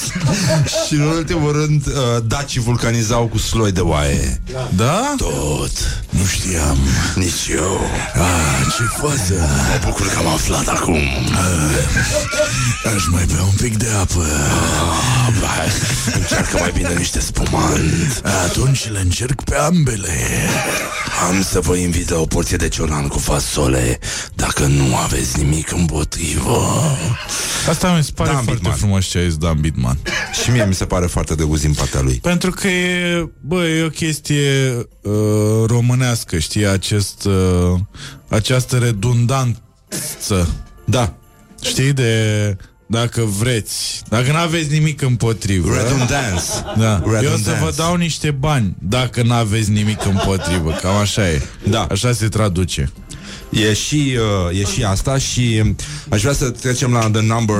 Și în ultimul rând, uh, dacii vulcanizau cu sloi de oaie. Da? Tot. Nu știam. Nici eu. Ah, ce fază. Mă bucur că am aflat acum. Ah, aș mai bea un pic de apă. Ah, bai, încearcă mai bine niște spumant. Atunci le încerc pe ambele. Am să vă invit la o porție de ciolan cu fasole, dacă nu aveți nimic împotrivă. Asta mi se pare Dan foarte Bitman. frumos ce a zis Dan Bitman Și mie mi se pare foarte drăguț din partea lui. Pentru că e, bă, e o chestie uh, românească, știi, acest, uh, această redundanță. Da. Știi, de dacă vreți, dacă nu aveți nimic împotrivă. Redundance. Da. Eu o să Redundance. vă dau niște bani dacă nu aveți nimic împotrivă. Cam așa e. Da. Așa se traduce. E și, uh, e și asta și uh, aș vrea să trecem la the number...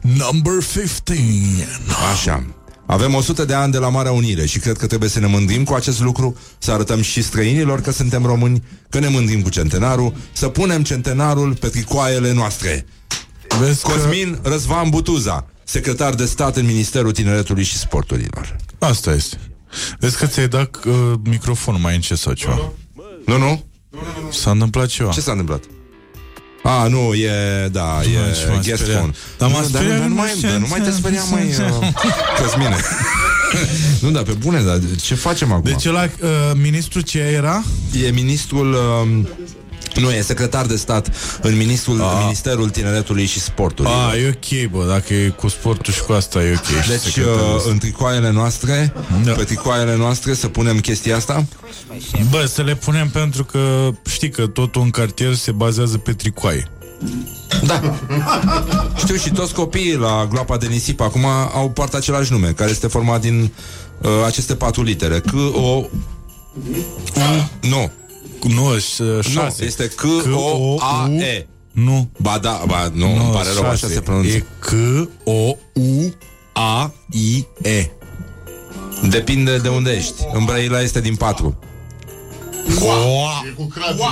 Number 15. Așa. Avem 100 de ani de la Marea Unire și cred că trebuie să ne mândrim cu acest lucru, să arătăm și străinilor că suntem români, că ne mândrim cu centenarul, să punem centenarul pe tricoaiele noastre. Vezi Cosmin Răzvan Butuza, secretar de stat în Ministerul Tineretului și Sporturilor. că... Asta este. Vezi că ți-ai dat uh, microfonul mai încet sau ceva. Nu, nu? S-a întâmplat ceva. Ce s-a întâmplat? A, nu, e, da, ce e m-a guest speriat. phone. Dar m-a Nu, speriat, dar, nu nu, mai, știu, dar nu mai te speria, mai uh, Cosmine. *laughs* *laughs* nu, dar pe bune, dar ce facem acum? Deci la uh, ministru ce era? E ministrul... Um, nu, e secretar de stat în ministrul, Ministerul Tineretului și Sportului. A, e ok, bă, dacă e cu sportul și cu asta e ok. și Deci, secretarul uh, ăsta. în tricoaiele noastre, Da. pe tricoaiele noastre, să punem chestia asta? Bă, să le punem pentru că știi că totul în cartier se bazează pe tricoaie. Da. Știu și toți copiii la gloapa de nisip acum au poartă același nume, care este format din uh, aceste patru litere. C, O, U, nu. Nu, ș- Nu, șase. este C, O, A, E. Nu. Ba da, ba, nu, îmi pare rău, așa se pronunță. E C, O, U, A, I, E. Depinde de unde ești. În Brăila este din patru.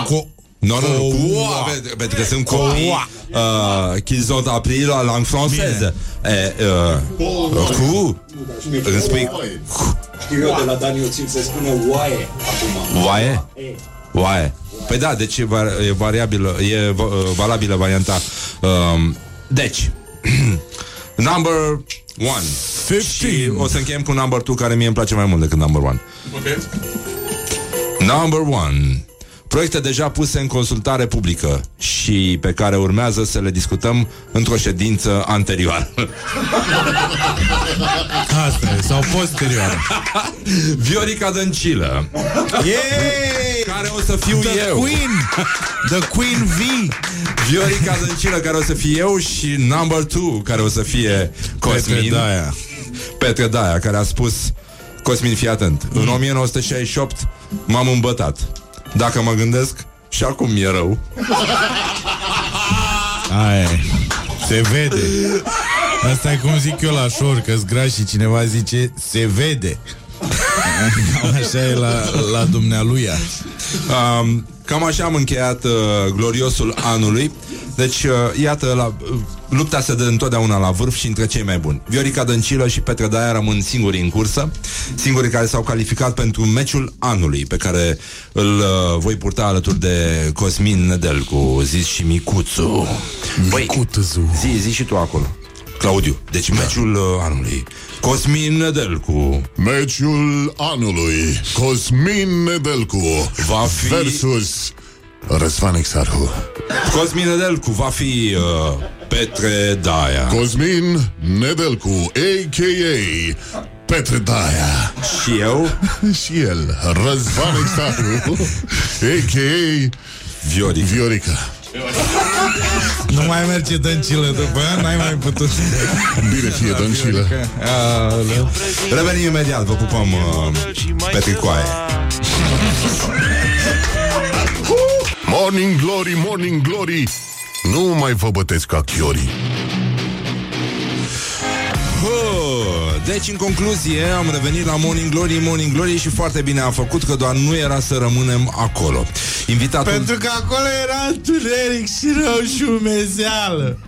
Co- Nu, nu, nu, cu O, ave- pentru că sunt copii uh, qu'ils ont appris la langue française. E, uh, cu, îmi spui Știu eu de la Dani Oțil se spune oaie acum. Oaie? Oaie. Păi da, deci e, var- e variabilă, e va- uh, valabilă varianta. Um, deci, *clears throat* number one. 15. Și o să încheiem cu number two, care mie îmi place mai mult decât number one. Number one. Proiecte deja puse în consultare publică și pe care urmează să le discutăm într-o ședință anterioară. *laughs* Asta e, sau posterior. *laughs* Viorica Dăncilă, Yay! care o să fiu The eu. Queen! The Queen V! Viorica Dăncilă, care o să fie eu și number two, care o să fie Cosmin. Petre Daia. Petre Daia, care a spus Cosmin, fii atent. În 1968 m-am îmbătat. Dacă mă gândesc, și acum mi-e rău. Aia e. Se vede. Asta e cum zic eu la șor, că graș și cineva zice se vede. Cam Așa e la, la dumnealuia. Um, cam așa am încheiat uh, gloriosul anului. Deci, uh, iată, la, uh, lupta se dă întotdeauna la vârf și între cei mai buni. Viorica Dăncilă și Petre Daia rămân singurii în cursă, singurii care s-au calificat pentru meciul anului, pe care îl uh, voi purta alături de Cosmin Nedelcu, zis și Micuțu. Micuțu. Zi, zi și tu acolo. Claudiu, deci meciul uh, anului. Cosmin Nedelcu. Meciul anului. Cosmin Nedelcu Va fi- Versus Răzvan Exarhu. Cosmin Nedelcu va fi uh, Petre Daia. Cosmin Nedelcu A.K.A. Petre Daia. Și eu? *laughs* Și el Răzvan Exarhu *laughs* A.K.A. Viorica. Viorica Nu mai merge dăncilă după aia, n-ai mai putut. Bine fie Dăncilă Aoleu. Revenim imediat, vă pupăm uh, pe tricoaie Morning Glory, Morning Glory Nu mai vă bătesc ca chiorii Huh, Deci, în concluzie, am revenit la Morning Glory, Morning Glory și foarte bine a făcut că doar nu era să rămânem acolo. Invitatul... Pentru că acolo era întuneric și rău și umezeală.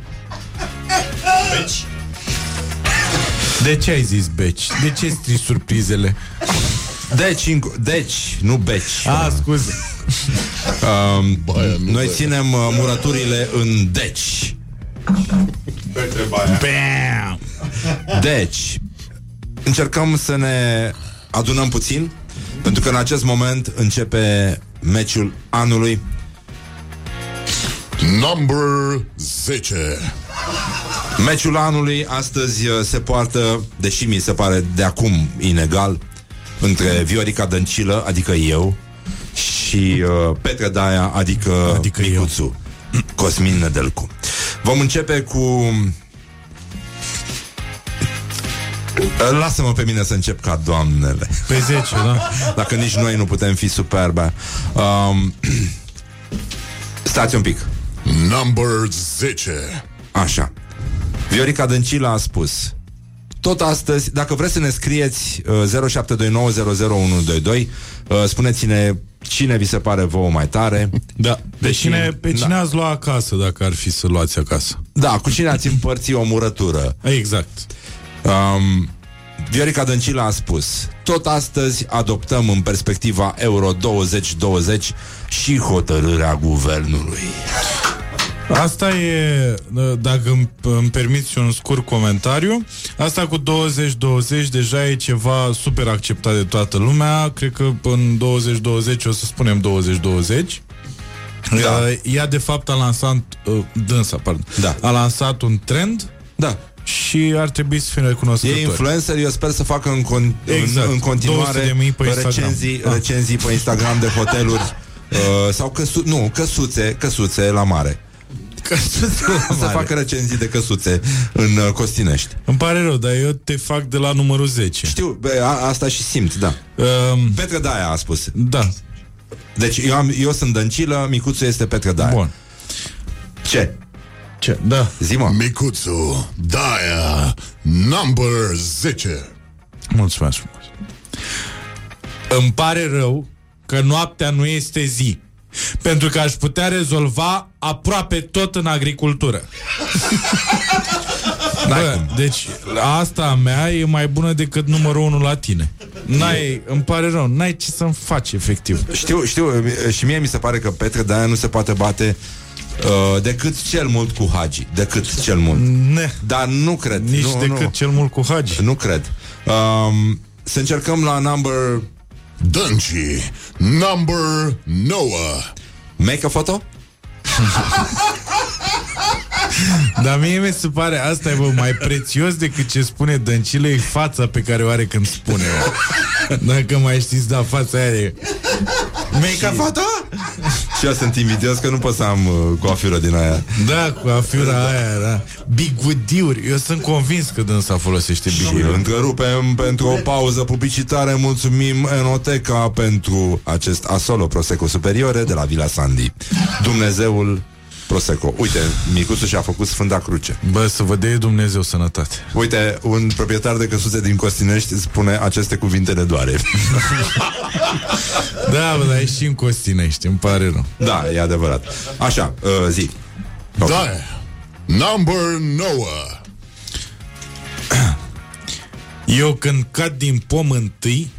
Beci. De ce ai zis beci? De ce strici surprizele? Deci, în... deci, nu beci. A, scuze. Um, Baia, nu noi baia. ținem uh, murăturile în deci. Bam! Deci, încercăm să ne adunăm puțin, pentru că în acest moment începe meciul anului. Number 10 Meciul anului astăzi uh, se poartă, deși mi se pare de acum inegal, între Viorica Dăncilă, adică eu, și uh, Petre Daia, adică, Adică eu. Micuțu, Cosmin Nedelcu. Vom începe cu... Uh, Lasă-mă pe mine să încep ca doamnele Pe 10, da? Dacă nici noi nu putem fi superbe um, *clears throat* Stați un pic Number 10 Așa. Viorica Dăncilă a spus tot astăzi, dacă vreți să ne scrieți uh, 0729001122 uh, Spuneți-ne cine vi se pare vouă mai tare *laughs* Da. Pe Deci- cine, pe cine da. ați luat acasă dacă ar fi să luați acasă? Da, cu cine ați împărți o murătură Exact. Um, Viorica Dăncilă a spus Tot astăzi adoptăm în perspectiva Euro 2020 Și hotărârea guvernului Asta e, dacă îmi, îmi permiți un scurt comentariu, asta cu 20-20 deja e ceva super acceptat de toată lumea. Cred că în 2020 o să spunem 2020. Da. Ea de fapt a lansat, uh, dânsa, pardon, Da. a lansat un trend Da, și ar trebui să fim recunoscători. E influencer, eu sper să facă în, con- Exact. în, în continuare 200.000 pe Instagram. recenzii, Ah. recenzii pe Instagram de hoteluri *laughs* uh, sau căsu- nu, căsuțe, căsuțe la mare. *laughs* Să facă recenzii de căsuțe în uh, Costinești. Îmi pare rău, dar eu te fac de la numărul 10. Știu, bă, a, asta și simt, da. Um, Petre Daia a spus. da, Deci eu, am, eu sunt Dăncilă, Micuțu este Petre Daia. bun. Ce? Ce? Da. Zi-mă. Micuțu Daia Number 10 Mulțumesc frumos. Îmi pare rău că noaptea nu este zi. Pentru că aș putea rezolva aproape tot în agricultură. *laughs* Bă, deci asta a mea e mai bună decât numărul 1 la tine. N-ai, îmi pare rău, n-ai ce să-mi faci efectiv. Știu, știu, și mie mi se pare că Petre Daia nu se poate bate uh, decât cel mult cu Hagi. Decât cel mult. Ne, Dar nu cred. nici nu, decât nu. cel mult cu Hagi. Nu cred. Um, să încercăm la number... Dăncii Number 9 Make a photo? *laughs* Dar mie mi se pare asta e bă, mai prețios decât ce spune Dăncilă e fața pe care o are când spune Dacă mai știți, da, fața aia e Make a photo? Și eu sunt invidios că nu pot să am uh, coafură din aia. Da, cu afiura aia, da. Bigudiuri. Eu sunt convins că dânsa folosește Și bigudiuri. întrerupem pentru o pauză publicitară. Mulțumim Enoteca pentru acest Asolo Prosecco Superiore de la Villa Sandy. Dumnezeul Prosecco. Uite, micuțul și-a făcut Sfânta Cruce. Bă, să vă dea Dumnezeu sănătate. Uite, un proprietar de căsuțe din Costinești spune aceste cuvinte de doare. *laughs* Da, bă, dar ești și în Costinești, îmi pare rău. da, e adevărat. Așa, uh, zi. Da. Number 9. *clears throat* Eu când cad din pom întâi,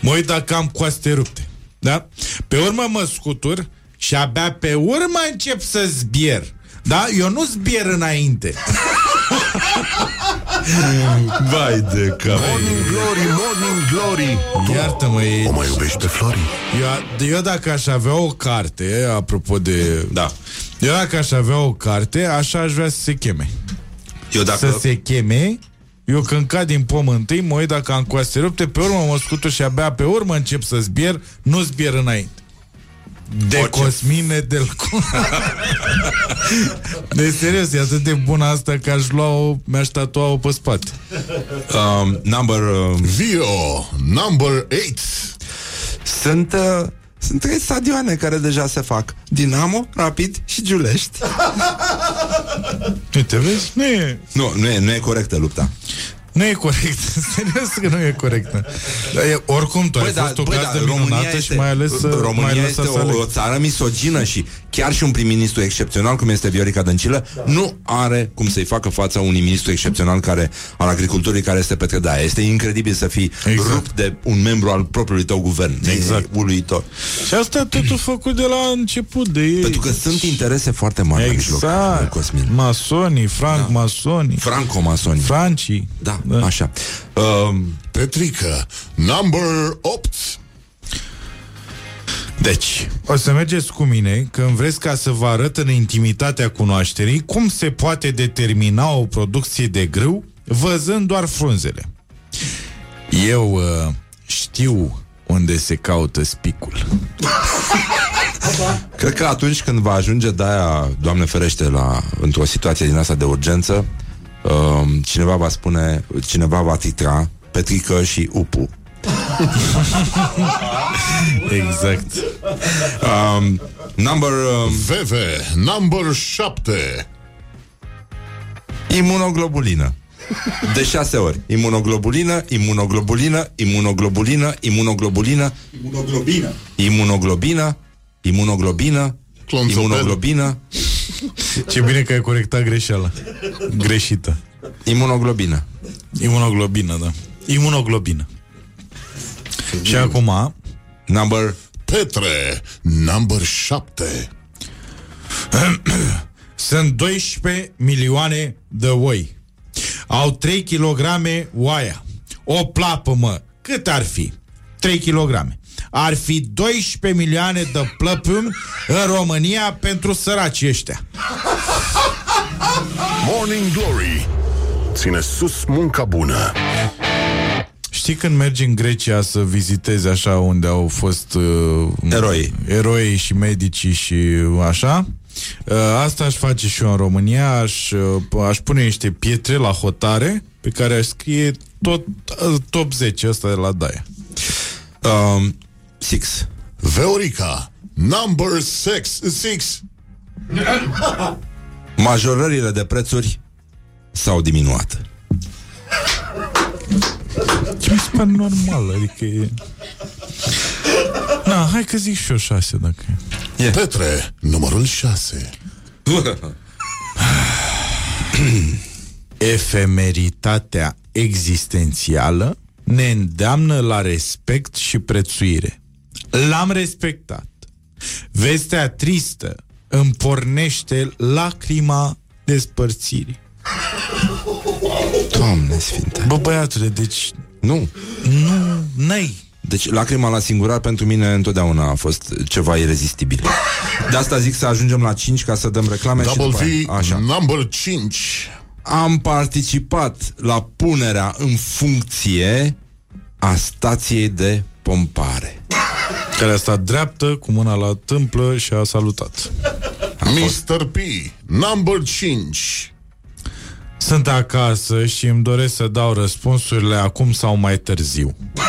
mă uit dacă am coaste rupte. Da? Pe urmă mă scutur și abia pe urmă încep să zbier. Da? Eu nu zbier înainte. *laughs* Vai de cap. Morning Glory, Morning Glory. Iartă-mă, e... O mai iubești pe Flori? Eu, eu dacă aș avea o carte, apropo de... Da. Eu dacă aș avea o carte, așa aș vrea să se cheme. Eu dacă... Să se cheme eu când cad din pom întâi, mă uit dacă am coaste rupte, pe urmă mă scutur și abia pe urmă încep să zbier, nu zbier înainte. De Orice. Cosmine Delcu. de serios, e atât de bună asta că aș lua-o, mi-aș tatua-o pe spate. Um, number... Um, Vio, number 8. sunt... Uh, sunt trei stadioane care deja se fac. Dinamo, Rapid și Giulești. Uite, vezi? Nu e, Nu, nu e, nu e corectă lupta. Nu e corect. *laughs* Serios că nu e corectă. Dar e, oricum, tu ai fost o gazdă minunată și mai ales să România mai ales este să o, aleg. o țară misogină și chiar și un prim-ministru excepțional cum este Viorica Dăncilă nu are cum să-i facă față unui ministru excepțional care al agriculturii care este Petre Daia. Este incredibil să fii Exact. rupt de un membru al propriului tău guvern. Exact. E uluitor. Și asta totul făcut de la început de ei. Pentru că sunt interese foarte mari la mijloc, Exact. Cosmin. Masonii, franc da. masonii, Franco-masoni. francii. Da, da, așa. Um, Petrică, number 8. Deci, o să mergeți cu mine când vreți ca să vă arăt în intimitatea cunoașterii cum se poate determina o producție de grâu văzând doar frunzele. Eu uh, știu unde se caută spicul. *laughs* Cred că atunci când va ajunge de-aia, Doamne ferește, la, într-o situație din asta de urgență, um, cineva va spune, cineva va titra Petrică și Upu. Exact. Um, number um, VV, number 7. imunoglobulină. De șase ori. Imunoglobulină, imunoglobulină, imunoglobulină, imunoglobulină, Imunoglobină. imunoglobină, imunoglobină, Clonțopel. imunoglobină, Ce bine că ai corectat greșeala. Greșită. imunoglobină. Imunoglobină, da. Imunoglobină. Și acum, Number Petre, number 7. *clears throat* Sunt 12 milioane de oi. Au 3 kg oaia. O plapă, mă. Cât ar fi? 3 kg. Ar fi 12 milioane de plăpâmi în România pentru săraci ăștia. Morning Glory. Ține sus munca bună. Știi când mergi în Grecia să vizitezi așa unde au fost uh, Eroi. eroi și medicii și așa? Uh, asta aș face și eu în România, aș, uh, aș pune niște pietre la hotare pe care aș scrie tot uh, top 10 ăsta de la Daia. um, Six. Veorica, number 6. 6. Majorările de prețuri s-au diminuat. Ce mi se pare normal, adică e... Na, hai că zic și eu șase dacă e. Petre, numărul 6. *sighs* Efemeritatea existențială ne îndeamnă la respect și prețuire. L-am respectat. Vestea tristă îmi pornește lacrima despărțirii. Doamne sfinte. Bă, băiatule, deci Nu. nu, n-ai. Deci lacrima la singular pentru mine întotdeauna a fost ceva irezistibil. De asta zic să ajungem la 5 ca să dăm reclame și Double după aia. V, Așa. number 5. Am participat la punerea în funcție a stației de pompare. Care a stat dreaptă, cu mâna la tâmplă și a salutat. Mr. P, number 5. Sunt acasă și îmi doresc să dau răspunsurile acum sau mai târziu. *laughs*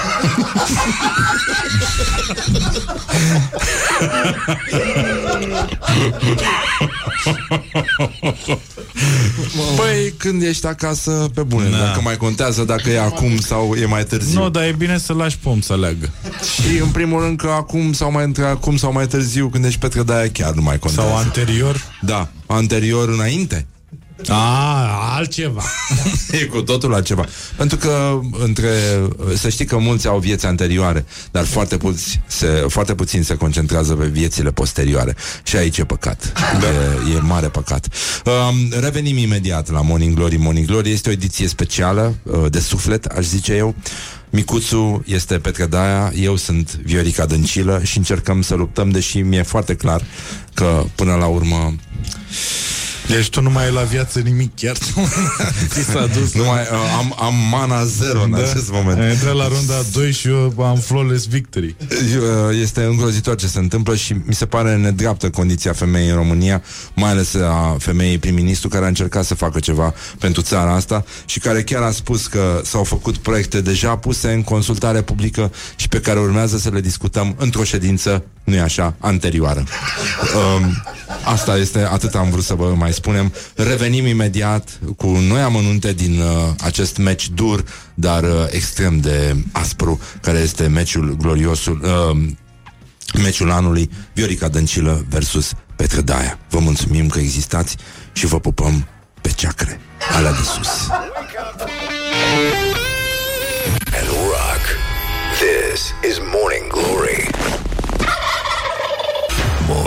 Păi, când ești acasă, pe bune, Da. dacă mai contează dacă e acum sau e mai târziu. Nu, dar e bine să lași pom să leagă. Și în primul rând că acum sau mai între acum sau mai târziu, când ești Petre Daia, chiar nu mai contează. Sau anterior. Da, anterior înainte. A, altceva. *laughs* E cu totul altceva. Pentru că între, să știi că mulți au vieți anterioare, dar foarte, puți, se, foarte puțin se concentrează pe viețile posterioare. Și aici e păcat. Da. E, e mare păcat. Um, revenim imediat la Morning Glory. Morning Glory este o ediție specială uh, de suflet, aș zice eu. Micuțu este Petre Daia, eu sunt Viorica Dăncilă și încercăm să luptăm, deși mi-e foarte clar că până la urmă Deci tu nu mai ai la viață nimic chiar. *laughs* Ți s-a dus. nu mai, uh, am, am mana zero în Da. acest moment. Ai intrat la runda 2 și eu am flawless victory. Uh, Este îngrozitor ce se întâmplă și mi se pare nedreaptă condiția femeii în România, mai ales a femeii prim-ministru care a încercat să facă ceva pentru țara asta și care chiar a spus că s-au făcut proiecte deja puse în consultare publică și pe care urmează să le discutăm într-o ședință, nu-i așa, anterioară. Um, asta este, atât am vrut să vă mai spunem. Revenim imediat cu noi amănunte din uh, acest meci dur, dar uh, extrem de aspru, care este meciul gloriosul, uh, meciul anului, Viorica Dăncilă versus Petre Daia. Vă mulțumim că existați și vă pupăm pe ceacre, alea de sus. and rock. This is Morning Glory.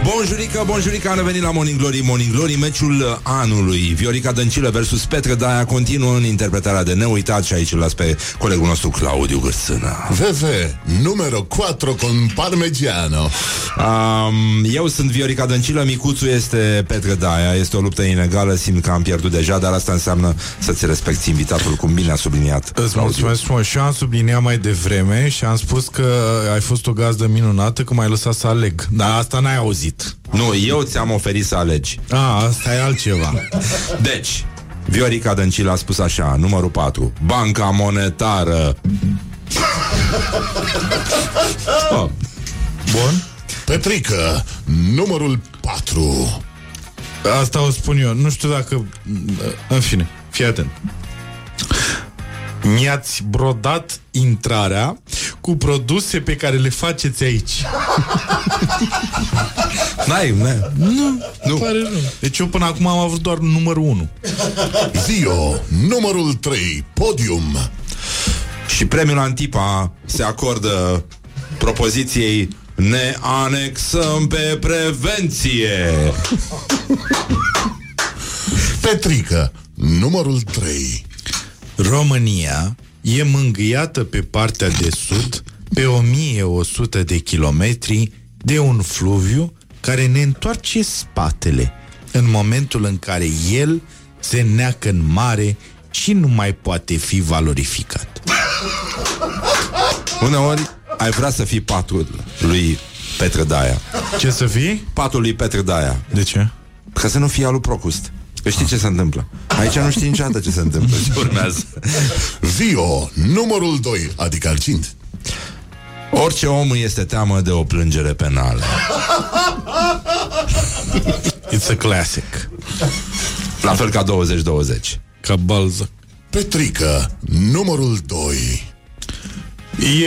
Bonjurică, bonjurică, am revenit la Morning Glory, Morning Glory, meciul uh, anului. Viorica Dăncilă versus Petre Daia continuă în interpretarea de neuitat și aici îl las pe colegul nostru Claudiu Gârsână. VV, numero 4 con parmigiano. Um, eu sunt Viorica Dăncilă, Micuțu este Petre Daia, este o luptă inegală, simt că am pierdut deja, dar asta înseamnă să-ți respecti invitatul, cum bine a subliniat. Îți Claudiu. mulțumesc frumos și am subliniat mai devreme și am spus că ai fost o gazdă minunată că m-ai lăsat să aleg. Dar asta n-ai auzit. Nu, eu ți-am oferit să alegi. A, asta e altceva. Deci, Viorica Dăncilă a spus așa, numărul 4, Banca Monetară. *laughs* oh. Bun? Petrică, numărul 4. Asta o spun eu. Nu știu dacă... În fine, fii atent. Mi-ați brodat intrarea cu produse pe care le faceți aici. *laughs* N-ai, n-ai. Nu, Nu. pare rău. Deci eu până acum am avut doar numărul 1. Vio, numărul 3, podium. Și premiul Antipa se acordă propoziției ne anexăm pe prevenție. Petrică, numărul 3. România e mângâiată pe partea de sud pe 1100 de kilometri de un fluviu care ne întoarce spatele în momentul în care el se neacă în mare și nu mai poate fi valorificat. *laughs* Uneori ai vrea să fii patul lui Petre Daia. Ce să fii? Patul lui Petre Daia. De ce? Ca să nu fie alu Procust. Că știi ce se întâmplă. Aici nu știi niciodată ce se întâmplă. *laughs* Ce urmează. Vio, numărul 2, adică argint. Orice om îi este teamă de o plângere penală. *laughs* It's a classic. La fel ca 2020. Ca Balzac. Petrică, numărul 2.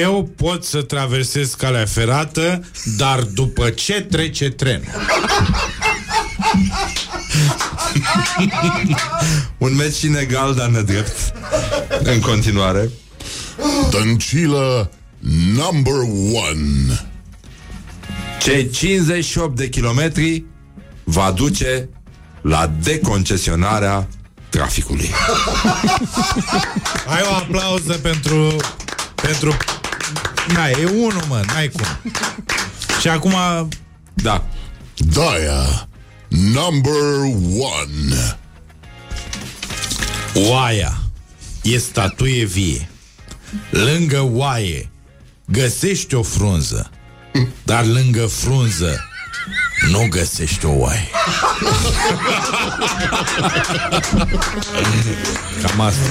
Eu pot să traversez calea ferată, dar după ce trece trenul. *laughs* *laughs* Un meci inegal, dar nedrept. În continuare. Dăncilă, number 1. Cei 58 de kilometri va duce la deconcesionarea traficului. Ai o aplauză pentru... pentru... Na, e unul, mă, n-ai cum. Și acum... Da. Daia, number 1. Oaia e statuie vie. Lângă oaie găsești o frunză, dar lângă frunză nu găsești o oaie. Cam asta.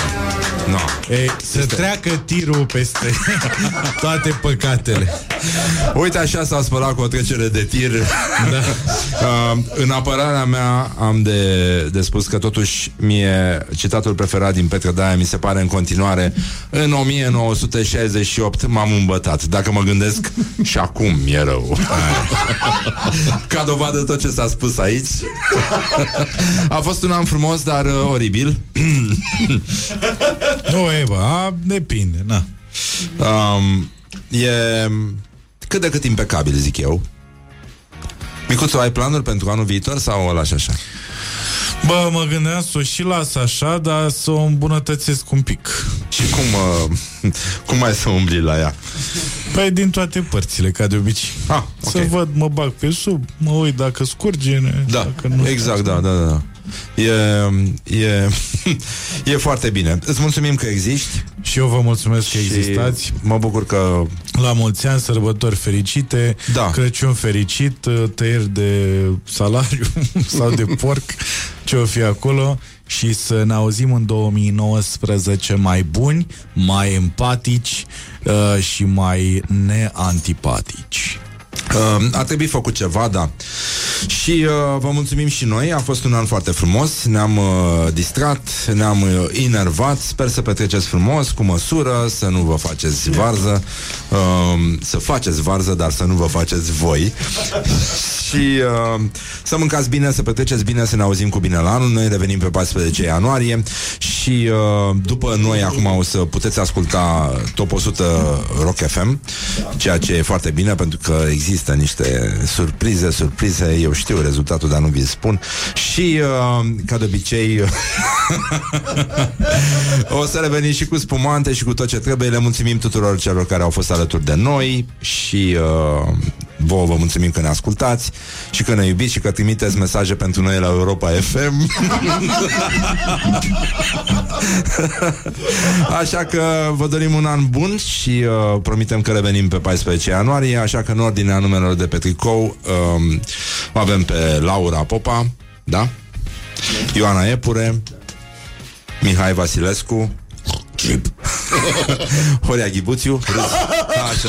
No. E, să treacă tirul peste *laughs* toate păcatele. Uite așa s-a spălat cu o trecere de tir da. uh, *laughs* În apărarea mea Am de, de spus că totuși Mie citatul preferat din Petre Daia Mi se pare în continuare În 1968 m-am îmbătat Dacă mă gândesc și acum e rău *laughs* *laughs* Ca dovadă tot ce s-a spus aici *laughs* A fost un an frumos Dar uh, oribil *laughs* Nu, Eva, depinde, na um, E cât de cât impecabil, zic eu. Micuțu, ai planuri pentru anul viitor sau o lași așa? Bă, mă gândeam să o și las așa, dar să o îmbunătățesc un pic. Și cum, uh, *laughs* cum mai să umbli la ea? Păi din toate părțile, ca de obicei. Ah, okay. Să văd, mă bag pe sub, mă uit dacă scurge. Da, dacă nu exact, da, da, da. E, e, *laughs* e foarte bine. Îți mulțumim că existi. Și eu vă mulțumesc că existați. Mă bucur că... La mulți ani, sărbători fericite, da. Crăciun fericit, tăieri de salariu *laughs* sau de porc, ce o fi acolo și să ne auzim în 2019 mai buni, mai empatici uh, și mai neantipatici. Uh, a trebuit făcut ceva, da. Și uh, vă mulțumim și noi, a fost un an foarte frumos, ne-am uh, distrat, ne-am uh, inervat, sper să petreceți frumos, cu măsură, să nu vă faceți varză, uh, să faceți varză, dar să nu vă faceți voi. *laughs* și uh, să mâncați bine, să petreceți bine, să ne auzim cu bine la anul. Noi revenim pe 14 ianuarie și uh, după noi acum o să puteți asculta Top 100 Rock FM, ceea ce e foarte bine pentru că există niște surprize, surprize, eu știu rezultatul, dar nu vi spun. Și, uh, ca de obicei, *laughs* o să revenim și cu spumante și cu tot ce trebuie. Le mulțumim tuturor celor care au fost alături de noi și uh, vouă vă mulțumim că ne ascultați și că ne iubiți și că trimiteți mesaje pentru noi la Europa FM. *laughs* așa că vă dorim un an bun și uh, promitem că revenim pe 14 ianuarie, așa că în ordinea numelor de pe tricou um, avem pe Laura Popa, da? Ioana Epure, Mihai Vasilescu, Chip. *laughs* Horia Ghibuțiu *laughs* Așa.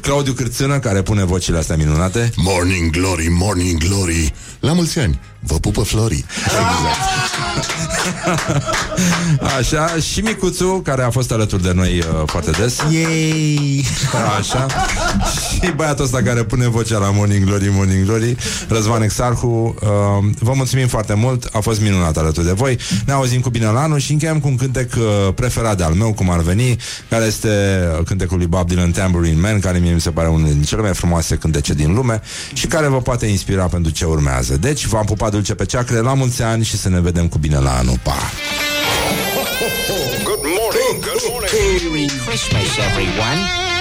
Claudiu Cârțână Care pune vocile astea minunate. Morning Glory, Morning Glory. La mulți ani, vă pupă Flori Exact. *laughs* Așa, și Micuțu Care a fost alături de noi uh, foarte des. Yay! Așa. Și băiatul ăsta care pune vocea la Morning Glory, Morning Glory Răzvan Exarhu uh, Vă mulțumim foarte mult, a fost minunat alături de voi. Ne auzim cu bine la anul și încheiem cu un cântec uh, preferat de al meu, cum ar veni Care este cântecul lui Bob Dylan Tambourine Man Care mie mi se pare unul din cele mai frumoase cântece din lume Și care vă poate inspira pentru ce urmează. Deci v-am pupat dulce pe ceacre La mulți ani și să ne vedem cu bine la anul Pa! Good morning, good morning. Merry Christmas, everyone.